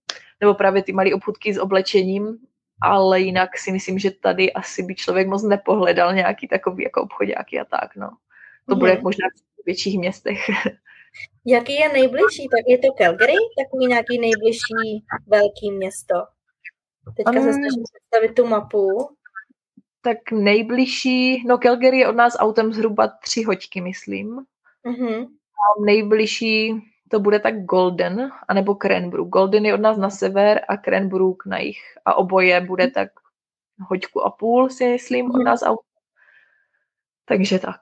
nebo právě ty malé obchůdky s oblečením, ale jinak si myslím, že tady asi by člověk moc nepohledal nějaký takový jako obchodáky a tak, no. To bude možná v větších městech. Jaký je nejbližší? Tak je to Calgary? Takový nějaký nejbližší velký město? Teďka um, se snažím představit tu mapu. Tak nejbližší, no Calgary je od nás autem zhruba tři hoďky, myslím. Uh-huh. A nejbližší to bude tak Golden, anebo Cranbrook. Golden je od nás na sever a Cranbrook na jich. A oboje bude tak hoďku a půl, si myslím, od mhm. nás autem. Takže tak.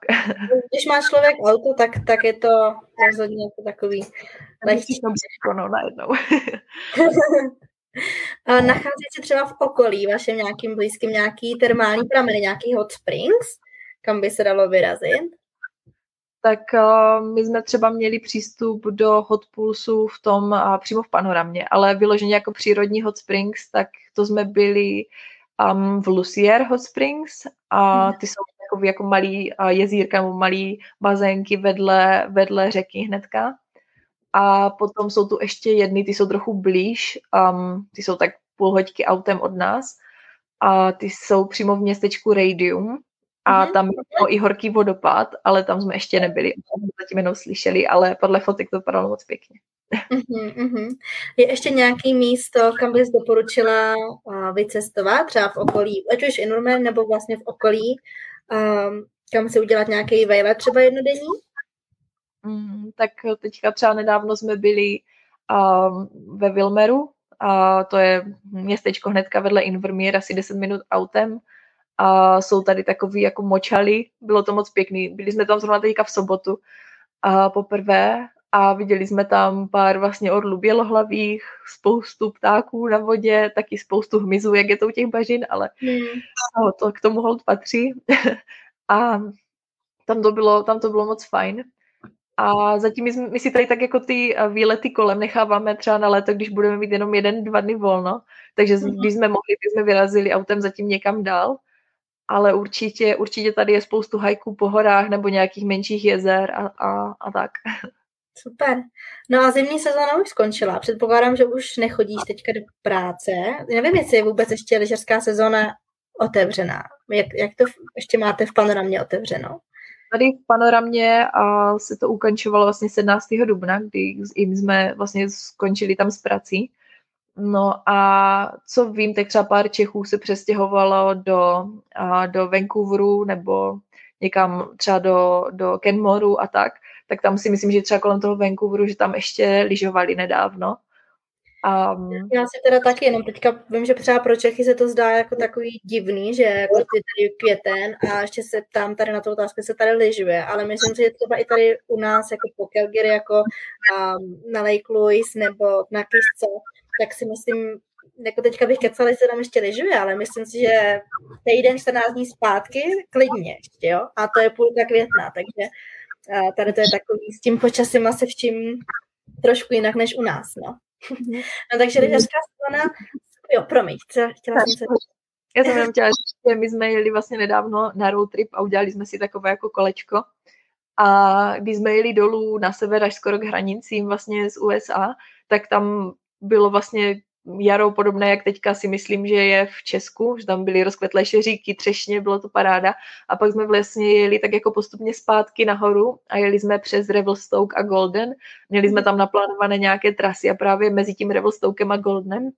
Když má člověk auto, tak, tak je to rozhodně jako takový lehčí. To no, najednou. Nachází se třeba v okolí vašem nějakým blízkým nějaký termální prameny, nějaký hot springs, kam by se dalo vyrazit? Tak uh, my jsme třeba měli přístup do hot poolsu v tom uh, přímo v panoramě, ale vyloženě jako přírodní hot springs, tak to jsme byli um, v Lucier Hot Springs a mhm. ty jsou takový jako malý jezírka nebo malý bazénky vedle, vedle řeky hnedka. A potom jsou tu ještě jedny, ty jsou trochu blíž, um, ty jsou tak půl hoďky autem od nás a ty jsou přímo v městečku Radium a mm-hmm. tam je i horký vodopád, ale tam jsme ještě nebyli, zatím jenom slyšeli, ale podle fotek to vypadalo moc pěkně. Uh-huh, uh-huh. Je ještě nějaký místo, kam bys doporučila uh, vycestovat, třeba v okolí, ať už Inurmer nebo vlastně v okolí, um, kam si udělat nějaký vejlet třeba jednodenní? Mm, tak teďka třeba nedávno jsme byli um, ve Wilmeru, a to je městečko hnedka vedle Invermír, asi 10 minut autem. A jsou tady takový jako močaly, bylo to moc pěkný. Byli jsme tam zrovna teďka v sobotu a poprvé a viděli jsme tam pár vlastně orlů bělohlavých, spoustu ptáků na vodě, taky spoustu hmyzu, jak je to u těch bažin, ale hmm. no, to k tomu hold patří. a tam to bylo, tam to bylo moc fajn. A zatím my, my si tady tak jako ty eh, výlety kolem necháváme třeba na léto, když budeme mít jenom jeden, dva dny volno. Takže mm-hmm. když jsme mohli, tak jsme vyrazili autem zatím někam dál. Ale určitě, určitě tady je spoustu hajků po horách nebo nějakých menších jezer a, a, a tak. Super. No a zimní sezóna už skončila. Předpokládám, že už nechodíš teďka do práce. Nevím, jestli je vůbec ještě lyžařská sezóna otevřená. Jak, jak to ještě máte v panoramě otevřeno? Tady v panoramě a se to ukončovalo vlastně 17. dubna, kdy jim jsme vlastně skončili tam s prací. No a co vím, tak třeba pár Čechů se přestěhovalo do, a do Vancouveru nebo někam třeba do, do Kenmoru a tak, tak tam si myslím, že třeba kolem toho Vancouveru, že tam ještě lyžovali nedávno. Um, Já si teda taky, jenom teďka vím, že třeba pro Čechy se to zdá jako takový divný, že jako ty tady květen a ještě se tam tady na tu otázku se tady lyžuje, ale myslím si, že třeba i tady u nás jako po Calgary, jako um, na Lake Louise nebo na Kisce, tak si myslím, jako teďka bych kecala, že se tam ještě lyžuje, ale myslím si, že týden 14 dní zpátky klidně ještě, jo, a to je půlka května, takže uh, tady to je takový s tím počasím a se vším trošku jinak než u nás, no. Mhm. No takže lyžařská sezóna, jo, promiň, chtěla, chtěla jsem se... Já jsem jenom chtěla říct, že my jsme jeli vlastně nedávno na road trip a udělali jsme si takové jako kolečko. A když jsme jeli dolů na sever až skoro k hranicím vlastně z USA, tak tam bylo vlastně jaro podobné, jak teďka si myslím, že je v Česku, že tam byly rozkvetlé šeříky, třešně, bylo to paráda. A pak jsme vlastně jeli tak jako postupně zpátky nahoru a jeli jsme přes Revelstoke a Golden. Měli jsme tam naplánované nějaké trasy a právě mezi tím Revelstokem a Goldenem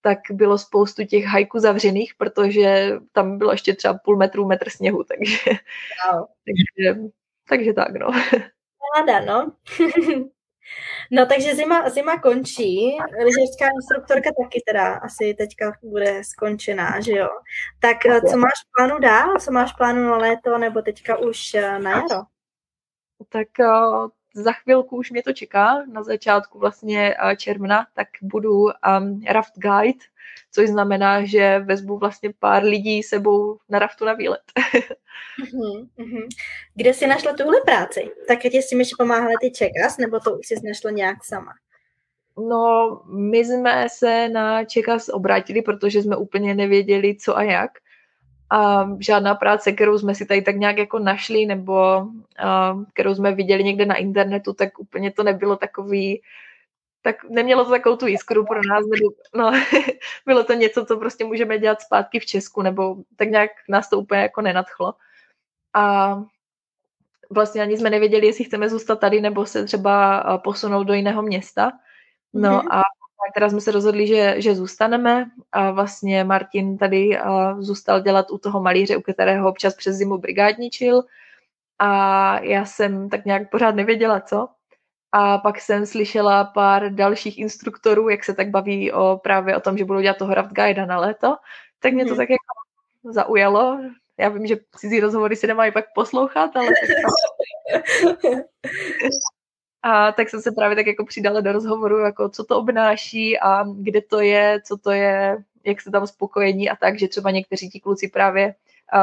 tak bylo spoustu těch hajků zavřených, protože tam bylo ještě třeba půl metru, metr sněhu, takže, wow. takže, takže tak, no. Ráda, no. No takže zima, zima končí, lyžařská instruktorka taky teda asi teďka bude skončená, že jo. Tak eh, co máš plánu dál? Co máš plánu na léto nebo teďka už eh, na jaro? Tak uh, za chvilku už mě to čeká, na začátku vlastně června, tak budu um, raft guide, což znamená, že vezmu vlastně pár lidí sebou na raftu na výlet. uh-huh, uh-huh. Kde jsi našla tuhle práci? Tak tě s tím ještě pomáhali ty Čekas, nebo to už jsi našla nějak sama? No, my jsme se na Čekas obrátili, protože jsme úplně nevěděli, co a jak a žádná práce, kterou jsme si tady tak nějak jako našli nebo a, kterou jsme viděli někde na internetu, tak úplně to nebylo takový, tak nemělo to takovou tu jiskru pro nás, nebo no, bylo to něco, co prostě můžeme dělat zpátky v Česku, nebo tak nějak nás to úplně jako nenadchlo. A vlastně ani jsme nevěděli, jestli chceme zůstat tady, nebo se třeba posunout do jiného města. No mm-hmm. a teda jsme se rozhodli, že, že zůstaneme a vlastně Martin tady zůstal dělat u toho malíře, u kterého občas přes zimu brigádničil a já jsem tak nějak pořád nevěděla, co. A pak jsem slyšela pár dalších instruktorů, jak se tak baví o, právě o tom, že budou dělat toho raft guide na léto, tak mě to hmm. tak jako zaujalo. Já vím, že cizí rozhovory se nemají pak poslouchat, ale A tak jsem se právě tak jako přidala do rozhovoru, jako co to obnáší a kde to je, co to je, jak se tam spokojení a tak, že třeba někteří ti kluci právě,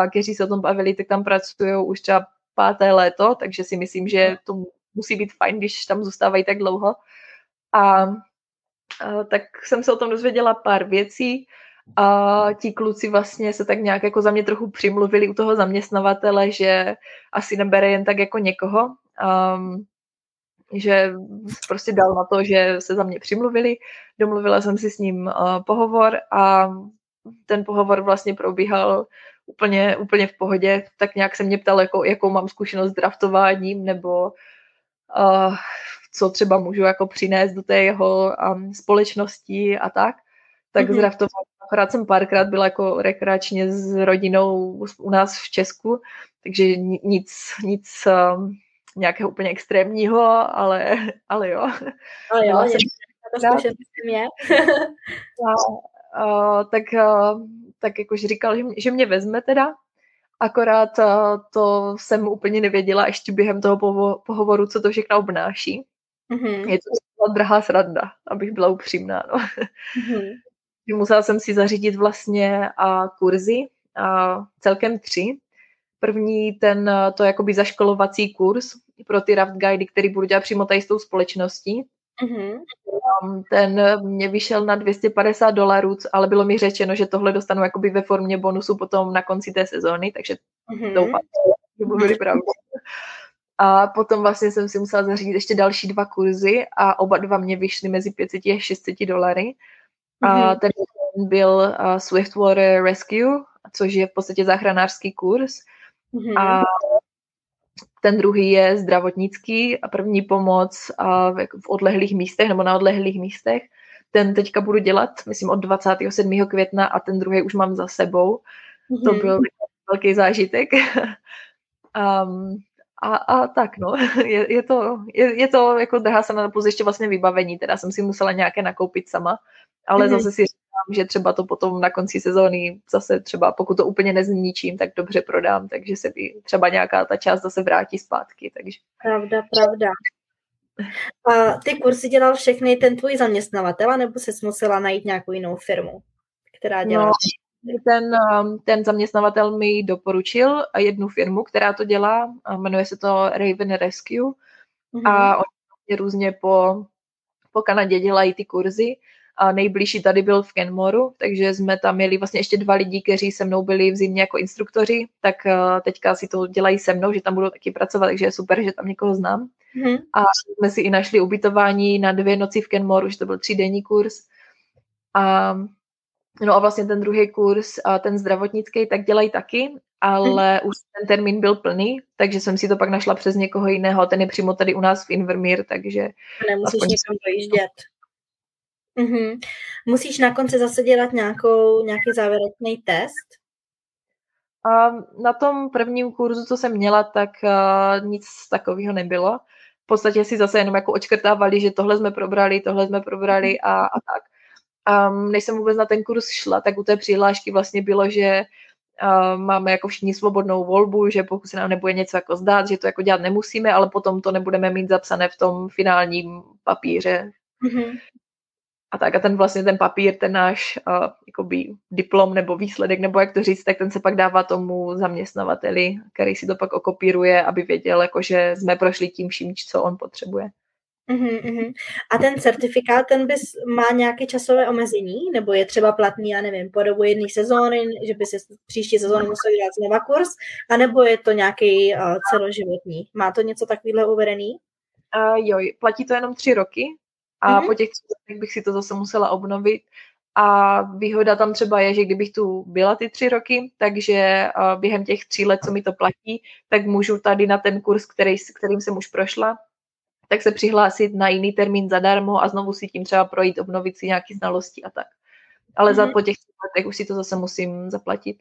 kteří se o tom bavili, tak tam pracují už třeba páté léto, takže si myslím, že to musí být fajn, když tam zůstávají tak dlouho. A, a tak jsem se o tom dozvěděla pár věcí a ti kluci vlastně se tak nějak jako za mě trochu přimluvili u toho zaměstnavatele, že asi nebere jen tak jako někoho. Um, že prostě dal na to, že se za mě přimluvili. Domluvila jsem si s ním uh, pohovor a ten pohovor vlastně probíhal úplně, úplně v pohodě. Tak nějak se mě ptal, jako, jakou mám zkušenost s draftováním nebo uh, co třeba můžu jako přinést do té jeho um, společnosti a tak. Tak mm-hmm. zraftovala. Akorát jsem párkrát byla jako rekreačně s rodinou u nás v Česku, takže nic, nic um, nějakého úplně extrémního, ale, ale jo. Ale jo, je, jsem, to je. a, a, tak, a, tak jakož říkal, že, že mě vezme teda, akorát a, to jsem úplně nevěděla ještě během toho povo- pohovoru, co to všechno obnáší. Mm-hmm. Je to drahá sranda, abych byla upřímná. No. Mm-hmm. Musela jsem si zařídit vlastně a kurzy, a celkem tři. První ten, to je jakoby zaškolovací kurz pro ty raft guidy, který budu dělat přímo tady s tou společností. Mm-hmm. Ten mě vyšel na 250 dolarů, ale bylo mi řečeno, že tohle dostanu jakoby ve formě bonusu potom na konci té sezóny, takže mm-hmm. doufám, že budu pravdu. A potom vlastně jsem si musela zařídit ještě další dva kurzy a oba dva mě vyšly mezi 500 a 600 dolary. A mm-hmm. ten byl uh, Swiftwater Rescue, což je v podstatě záchranářský kurz. Mm-hmm. A ten druhý je zdravotnický a první pomoc a v odlehlých místech nebo na odlehlých místech. Ten teďka budu dělat, myslím, od 27. května a ten druhý už mám za sebou. Mm-hmm. To byl velký zážitek. um, a, a tak, no, je, je, to, je, je to jako drahá se na plus ještě vlastně vybavení, teda jsem si musela nějaké nakoupit sama, ale mm-hmm. zase si říkám, že třeba to potom na konci sezóny zase třeba, pokud to úplně nezničím, tak dobře prodám, takže se by třeba nějaká ta část zase vrátí zpátky, takže. Pravda, pravda. A ty kursy dělal všechny ten tvůj zaměstnavatel, nebo jsi musela najít nějakou jinou firmu, která dělá? No, ten, um, ten zaměstnavatel mi doporučil jednu firmu, která to dělá, jmenuje se to Raven Rescue mm-hmm. a oni různě po, po Kanadě dělají ty kurzy a nejbližší tady byl v Kenmoru, takže jsme tam měli vlastně ještě dva lidi, kteří se mnou byli v zimě jako instruktoři, tak uh, teďka si to dělají se mnou, že tam budou taky pracovat, takže je super, že tam někoho znám. Mm-hmm. A jsme si i našli ubytování na dvě noci v Kenmoru, že to byl třídenní kurz. A No a vlastně ten druhý kurz, ten zdravotnický, tak dělají taky, ale hmm. už ten termín byl plný, takže jsem si to pak našla přes někoho jiného. Ten je přímo tady u nás v Invermír, takže... Nemusíš někam dojíždět. Mm-hmm. Musíš na konci zase dělat nějakou, nějaký závěrečný test? A na tom prvním kurzu, co jsem měla, tak uh, nic takového nebylo. V podstatě si zase jenom jako očkrtávali, že tohle jsme probrali, tohle jsme probrali a, a tak. Um, než jsem vůbec na ten kurz šla, tak u té přihlášky vlastně bylo, že uh, máme jako všichni svobodnou volbu, že pokud se nám nebude něco jako zdát, že to jako dělat nemusíme, ale potom to nebudeme mít zapsané v tom finálním papíře. Mm-hmm. A tak a ten vlastně ten papír, ten náš uh, jakoby diplom nebo výsledek, nebo jak to říct, tak ten se pak dává tomu zaměstnavateli, který si to pak okopíruje, aby věděl, jako, že jsme prošli tím vším, co on potřebuje. Uh-huh, uh-huh. A ten certifikát, ten bys má nějaké časové omezení, nebo je třeba platný, já nevím, po dobu jedné sezóny, že by si příští sezónu musel dělat znova kurz, anebo je to nějaký uh, celoživotní? Má to něco takového uvedený? Uh, jo, platí to jenom tři roky a uh-huh. po těch třech bych si to zase musela obnovit. A výhoda tam třeba je, že kdybych tu byla ty tři roky, takže uh, během těch tří let, co mi to platí, tak můžu tady na ten kurz, který, kterým jsem už prošla, tak se přihlásit na jiný termín zadarmo a znovu si tím třeba projít, obnovit si nějaké znalosti a tak. Ale mm-hmm. za mhm. po těch letech už si to zase musím zaplatit.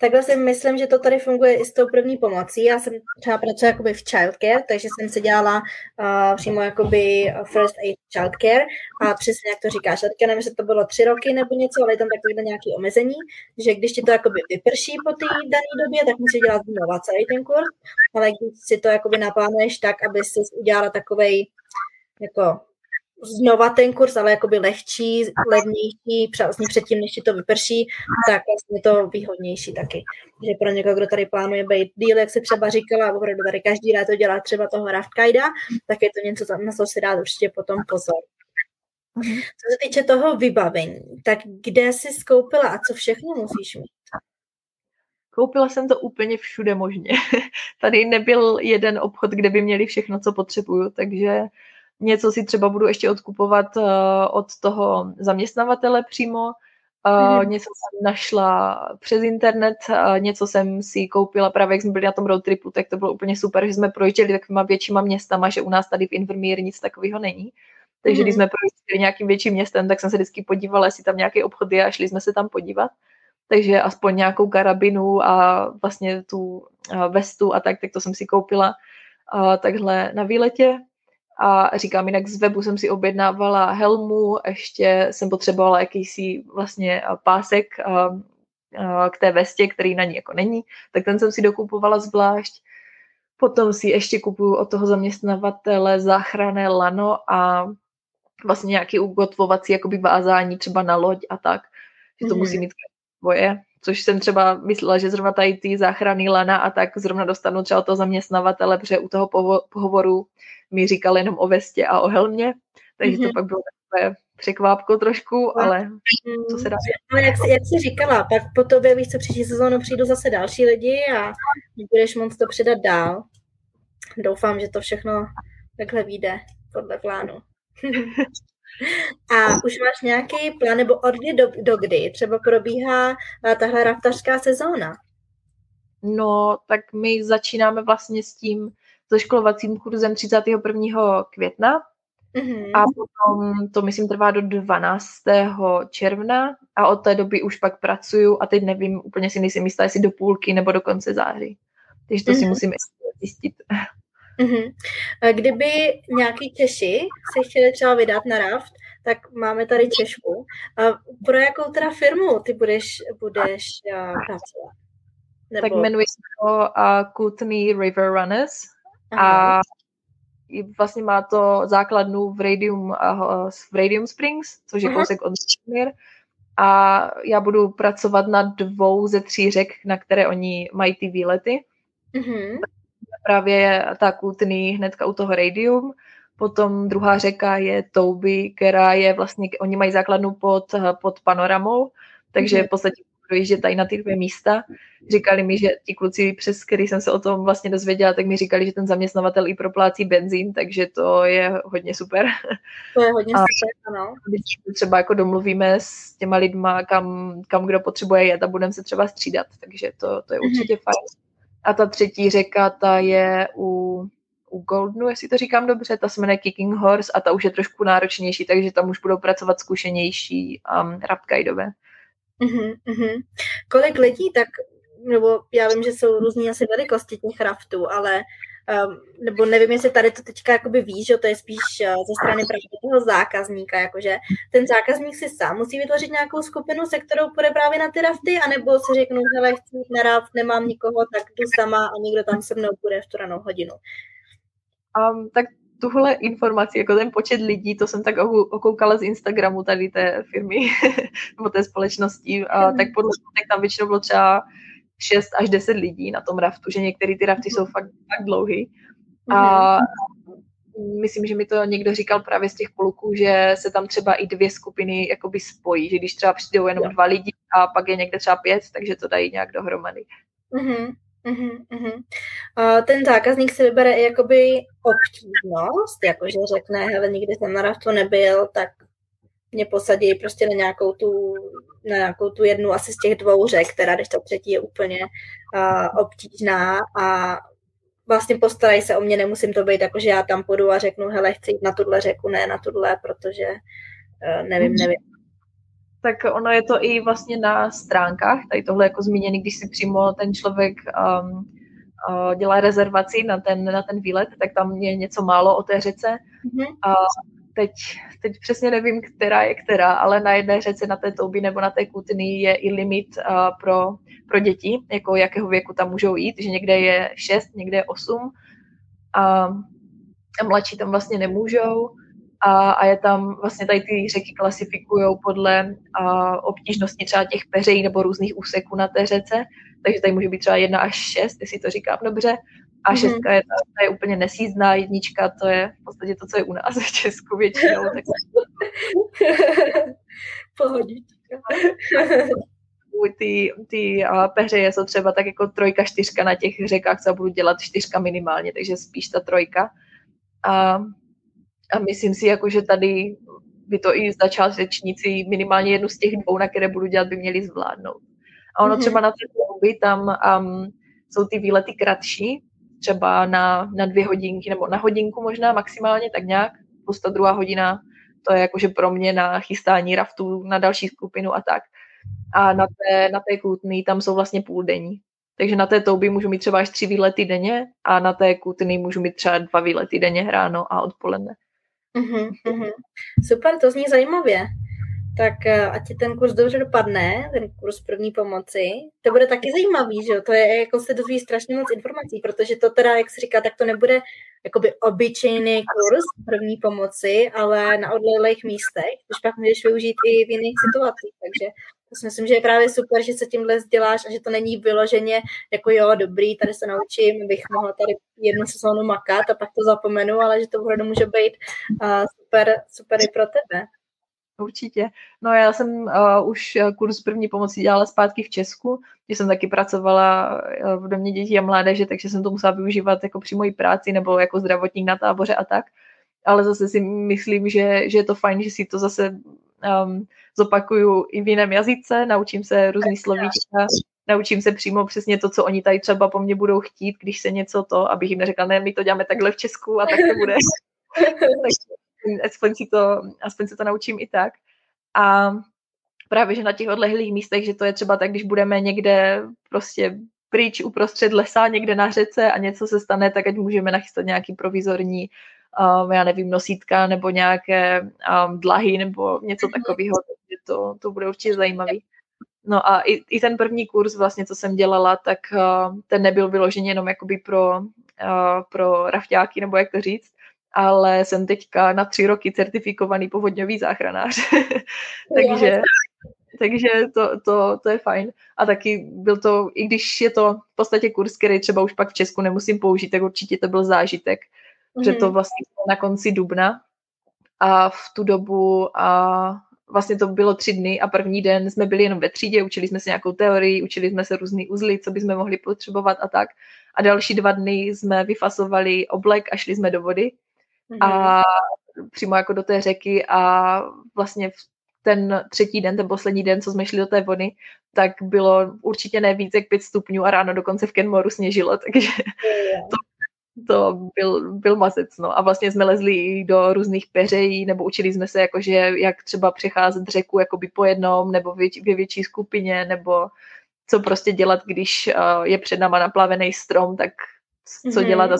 Takhle si myslím, že to tady funguje i s tou první pomocí. Já jsem třeba pracuji jakoby v childcare, takže jsem se dělala uh, přímo jakoby first aid childcare a přesně jak to říkáš, já teďka nevím, že to bylo tři roky nebo něco, ale je tam takové nějaké omezení, že když ti to jakoby vyprší po té dané době, tak musíš dělat znova celý ten kurz, ale když si to jakoby naplánuješ tak, aby si udělala takovej jako znova ten kurz, ale jakoby lehčí, levnější, vlastně předtím, než ti to vyprší, tak vlastně to výhodnější taky. Že pro někoho, kdo tady plánuje být díl, jak se třeba říkala, opravdu tady každý rád to dělá třeba toho raft guida, tak je to něco, na co si dát určitě potom pozor. Co se týče toho vybavení, tak kde jsi skoupila a co všechno musíš mít? Koupila jsem to úplně všude možně. Tady nebyl jeden obchod, kde by měli všechno, co potřebuju, takže něco si třeba budu ještě odkupovat uh, od toho zaměstnavatele přímo Uh, mm-hmm. Něco jsem našla přes internet, uh, něco jsem si koupila právě, jak jsme byli na tom road tripu, tak to bylo úplně super, že jsme projížděli takovýma většíma městama, že u nás tady v Invermere nic takového není. Takže když jsme projížděli nějakým větším městem, tak jsem se vždycky podívala, jestli tam nějaké obchody a šli jsme se tam podívat. Takže aspoň nějakou karabinu a vlastně tu uh, vestu a tak, tak to jsem si koupila uh, takhle na výletě. A říkám, jinak z webu jsem si objednávala helmu, ještě jsem potřebovala jakýsi vlastně pásek k té vestě, který na ní jako není, tak ten jsem si dokupovala zvlášť. Potom si ještě kupuju od toho zaměstnavatele záchranné lano a vlastně nějaký ugotvovací jakoby vázání třeba na loď a tak, že to mm. musí mít svoje, což jsem třeba myslela, že zrovna tady ty záchranný lana a tak zrovna dostanu třeba toho zaměstnavatele, protože u toho pohovoru mi říkal jenom o vestě a o helmě, takže mm-hmm. to mhm. pak bylo takové překvápko trošku, ale co se dá. Ale jak, jsi, jak jsi říkala, pak po tobě, víš co, příští sezónu přijdu zase další lidi a budeš moc to předat dál. Doufám, že to všechno takhle vyjde podle plánu. A už máš nějaký plán, nebo od kdy do, do kdy třeba probíhá tahle raftařská sezóna? No, tak my začínáme vlastně s tím zaškolovacím kurzem 31. května mm-hmm. a potom to myslím trvá do 12. června a od té doby už pak pracuju a teď nevím, úplně si nejsem jistá, jestli do půlky nebo do konce září. Takže to mm-hmm. si musím zjistit. Mm-hmm. Kdyby nějaký Češi se chtěli třeba vydat na raft, tak máme tady Češku. A pro jakou teda firmu ty budeš, budeš pracovat? Nebo... Tak jmenuji se to uh, Kootenay River Runners Aha. a vlastně má to základnu v Radium, uh, v Radium Springs, což je kousek od Smír. A já budu pracovat na dvou ze tří řek, na které oni mají ty výlety. Mm-hmm. Právě ta Kootenay hnedka u toho Radium. Potom druhá řeka je Touby, která je vlastně, oni mají základnu pod, pod panoramou, takže mm-hmm. v podstatě projíždět tady na ty dvě místa. Říkali mi, že ti kluci, přes který jsem se o tom vlastně dozvěděla, tak mi říkali, že ten zaměstnavatel i proplácí benzín, takže to je hodně super. To je hodně a super, ano. Když třeba jako domluvíme s těma lidma, kam, kam kdo potřebuje jet a budeme se třeba střídat, takže to, to je mhm. určitě mm-hmm. fajn. A ta třetí řeka, ta je u, u Goldnu, jestli to říkám dobře, ta se jmenuje Kicking Horse a ta už je trošku náročnější, takže tam už budou pracovat zkušenější um, rapkajdové. Uh-huh, uh-huh. Kolik lidí, tak, nebo já vím, že jsou různý asi velikosti těch raftů, ale nebo nevím, jestli tady to teďka jakoby víš, že to je spíš uh, ze strany právě toho zákazníka, jakože ten zákazník si sám musí vytvořit nějakou skupinu, se kterou půjde právě na ty rafty, anebo si řeknu, že chci jít na raft, nemám nikoho, tak jdu sama a někdo tam se mnou bude v tu ranou hodinu. Um, tak tuhle informaci, jako ten počet lidí, to jsem tak okoukala z Instagramu tady té firmy nebo té společnosti, a mm. tak podle tak tam většinou bylo třeba 6 až 10 lidí na tom raftu, že některé ty rafty jsou fakt, fakt dlouhý. A mm. myslím, že mi to někdo říkal právě z těch poluků, že se tam třeba i dvě skupiny jakoby spojí, že když třeba přijdou jenom dva lidi a pak je někde třeba pět, takže to dají nějak dohromady. Mm-hmm. Uh-huh, uh-huh. A ten zákazník si vybere i jakoby obtížnost, jakože řekne, hele, nikdy jsem na raftu nebyl, tak mě posadí prostě na nějakou tu, na nějakou tu jednu asi z těch dvou řek, která když ta třetí je úplně uh, obtížná a vlastně postarají se o mě, nemusím to být jako, že já tam půjdu a řeknu, hele, chci jít na tuhle řeku, ne na tuhle, protože uh, nevím, mhm. nevím, tak ono je to i vlastně na stránkách, tady tohle jako zmíněný, když si přímo ten člověk um, uh, dělá rezervaci na ten, na ten výlet, tak tam je něco málo o té řece. Mm-hmm. A teď, teď přesně nevím, která je která, ale na jedné řece, na té Touby nebo na té Kutny je i limit uh, pro, pro děti, jako jakého věku tam můžou jít, že někde je 6, někde je 8 a, a mladší tam vlastně nemůžou. A, a je tam vlastně tady ty řeky klasifikují podle a, obtížnosti třeba těch peřejí nebo různých úseků na té řece, takže tady může být třeba jedna až šest, jestli to říkám dobře, a mm-hmm. šestka je, ta, je úplně nesízná, jednička to je v podstatě to, co je u nás v Česku většinou. Tak... Pohodička. ty, ty a peřeje jsou třeba tak jako trojka, čtyřka na těch řekách, co budu dělat čtyřka minimálně, takže spíš ta trojka. A a myslím si, jako, že tady by to i začátečníci minimálně jednu z těch dvou, na které budu dělat, by měli zvládnout. A ono mm-hmm. třeba na ty hobby tam um, jsou ty výlety kratší, třeba na, na dvě hodinky nebo na hodinku možná maximálně, tak nějak, plus ta druhá hodina, to je jakože pro mě na chystání raftů na další skupinu a tak. A na té, na té kutný tam jsou vlastně půl denní. Takže na té touby můžu mít třeba až tři výlety denně a na té kutný můžu mít třeba dva výlety denně ráno a odpoledne. Uh-huh. Super, to zní zajímavě tak eh, ať ti ten kurz dobře dopadne, ten kurz první pomoci. To bude taky zajímavý, že jo? To je, jako se dozví strašně moc informací, protože to teda, jak se říká, tak to nebude jakoby obyčejný kurz první pomoci, ale na odlehlých místech, což pak můžeš využít i v jiných situacích, takže to si myslím, že je právě super, že se tímhle vzděláš a že to není vyloženě jako jo, dobrý, tady se naučím, abych mohla tady jednu sezónu makat a pak to zapomenu, ale že to opravdu může být uh, super, super i pro tebe. Určitě. No já jsem uh, už eh, kurz první pomoci dělala zpátky v Česku, kde jsem taky pracovala uh, v domě dětí a mládeže, takže jsem to musela využívat jako při mojí práci nebo jako zdravotník na táboře a tak. Ale zase si myslím, že, že je to fajn, že si to zase um, zopakuju i v jiném jazyce, naučím se různý slovíčka, naučím se přímo přesně to, co oni tady třeba po mně budou chtít, když se něco to, abych jim neřekla, ne, my to děláme takhle v Česku a tak to bude. aspoň, si to, aspoň se to naučím i tak. A právě, že na těch odlehlých místech, že to je třeba tak, když budeme někde prostě pryč uprostřed lesa, někde na řece a něco se stane, tak ať můžeme nachystat nějaký provizorní, um, já nevím, nosítka nebo nějaké um, dlahy nebo něco mhm. takového, takže to, to bude určitě zajímavý. No a i, i ten první kurz vlastně, co jsem dělala, tak uh, ten nebyl vyloženě jenom jakoby pro, uh, pro rafťáky, nebo jak to říct, ale jsem teďka na tři roky certifikovaný povodňový záchranář. takže takže to, to, to je fajn. A taky byl to, i když je to v podstatě kurz, který třeba už pak v Česku nemusím použít, tak určitě to byl zážitek. Mm-hmm. Že to mhm. vlastně na konci dubna a v tu dobu a vlastně to bylo tři dny a první den jsme byli jenom ve třídě, učili jsme se nějakou teorii, učili jsme se různý uzly, co bychom mohli potřebovat a tak. A další dva dny jsme vyfasovali oblek a šli jsme do vody a mhm. přímo jako do té řeky a vlastně v ten třetí den, ten poslední den, co jsme šli do té vody, tak bylo určitě ne víc jak pět stupňů a ráno dokonce v Kenmoru sněžilo, takže to, to byl, byl mazec, no. A vlastně jsme lezli do různých peřejí, nebo učili jsme se, jakože jak třeba přecházet řeku jakoby po jednom, nebo ve větší skupině, nebo co prostě dělat, když uh, je před náma naplavený strom, tak co mm-hmm. dělat a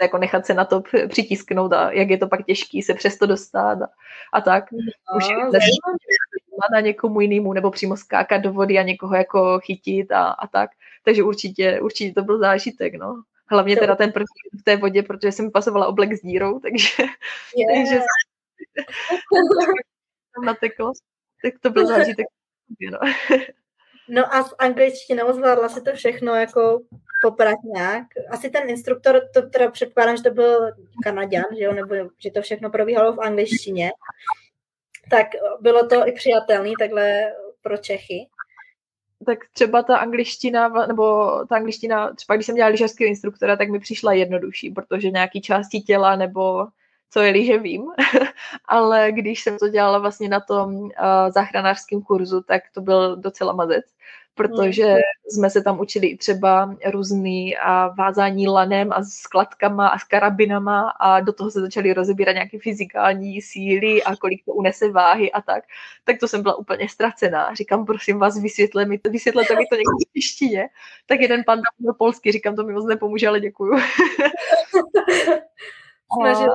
jako nechat se na to přitisknout a jak je to pak těžký se přesto dostat a, a tak. No, Už na někomu jinému nebo přímo skákat do vody a někoho jako chytit a, a tak. Takže určitě, určitě to byl zážitek, no. Hlavně teda ten první v té vodě, protože jsem pasovala oblek s dírou, takže, yeah. takže tam nateklo. Tak to byl zážitek. No. no a v angličtinou zvládla si to všechno jako poprat nějak. Asi ten instruktor, to teda předpokládám, že to byl Kanaděn, že jo, nebo že to všechno probíhalo v angličtině. Tak bylo to i přijatelný takhle pro Čechy? Tak třeba ta angličtina, nebo ta angličtina, třeba když jsem dělala lyžařského instruktora, tak mi přišla jednodušší, protože nějaký části těla nebo co je že vím, ale když jsem to dělala vlastně na tom uh, záchranářském kurzu, tak to byl docela mazec, protože hmm. jsme se tam učili třeba různý a vázání lanem a skladkama a s karabinama a do toho se začaly rozebírat nějaké fyzikální síly a kolik to unese váhy a tak. Tak to jsem byla úplně ztracená. Říkám, prosím vás, vysvětle mi to, vysvětlete mi to někdo v češtině. Tak jeden pan tam byl polský, říkám, to mi moc nepomůže, ale děkuju. Snažil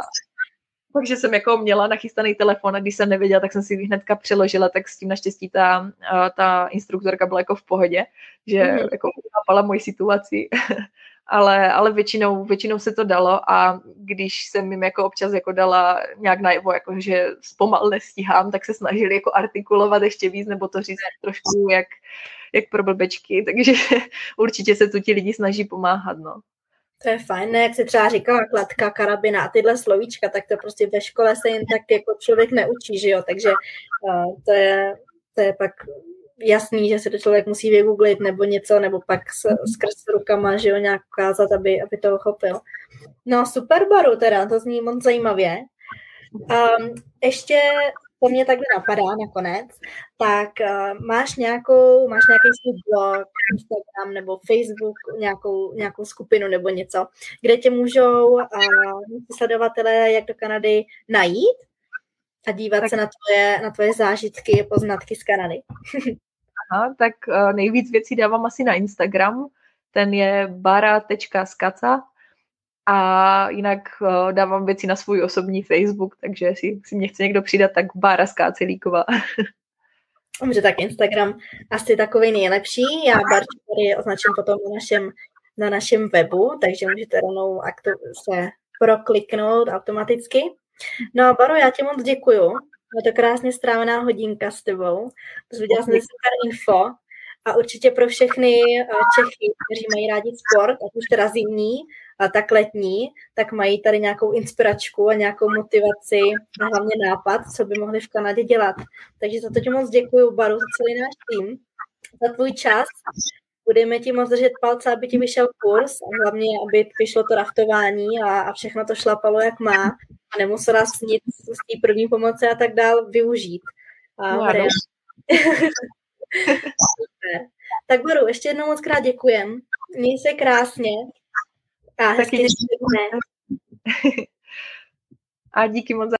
takže jsem jako měla nachystaný telefon a když jsem nevěděla, tak jsem si hnedka přeložila, tak s tím naštěstí ta, ta instruktorka byla jako v pohodě, že mm-hmm. jako chápala moji situaci, ale, ale většinou, většinou se to dalo a když jsem jim jako občas jako dala nějak najevo, jako že zpomal nestíhám, tak se snažili jako artikulovat ještě víc nebo to říct trošku jak, jak pro blbečky, takže určitě se tu ti lidi snaží pomáhat, no. To je fajn, ne? jak si třeba říkala, kladka, karabina a tyhle slovíčka, tak to prostě ve škole se jen tak jako člověk neučí, že jo, takže uh, to, je, to je pak jasný, že se to člověk musí vygooglit nebo něco, nebo pak s, skrz rukama, že jo, nějak ukázat, aby, aby to uchopil. No super baru teda, to zní moc zajímavě. Um, ještě to mě takhle napadá nakonec, tak uh, máš nějakou, máš nějaký svůj blog, Instagram nebo Facebook, nějakou, nějakou skupinu nebo něco, kde tě můžou uh, sledovatelé jak do Kanady najít a dívat tak. se na tvoje, na tvoje zážitky, poznatky z Kanady. Aha, tak uh, nejvíc věcí dávám asi na Instagram, ten je bara.skaca a jinak uh, dávám věci na svůj osobní Facebook, takže jestli si mě chce někdo přidat, tak Bára Skácelíková. Dobře, tak Instagram asi takový nejlepší. Já Barču tady označím potom na našem, na našem webu, takže můžete rovnou se prokliknout automaticky. No a Baro, já ti moc děkuju. Je to krásně strávená hodinka s tebou. Zvěděla jsem super info a určitě pro všechny eh, Čechy, kteří mají rádi sport, ať už teda zimní, a tak letní, tak mají tady nějakou inspiračku a nějakou motivaci a hlavně nápad, co by mohli v Kanadě dělat. Takže za to ti moc děkuji, Baru, za celý náš tým, za tvůj čas. Budeme ti moc držet palce, aby ti vyšel kurz a hlavně, aby vyšlo to raftování a, a všechno to šlapalo, jak má a nemusela snít z té první pomoci a tak dál využít. A no, tak Baru, ještě jednou moc krát děkujem. Měj se krásně a hezky A díky moc za...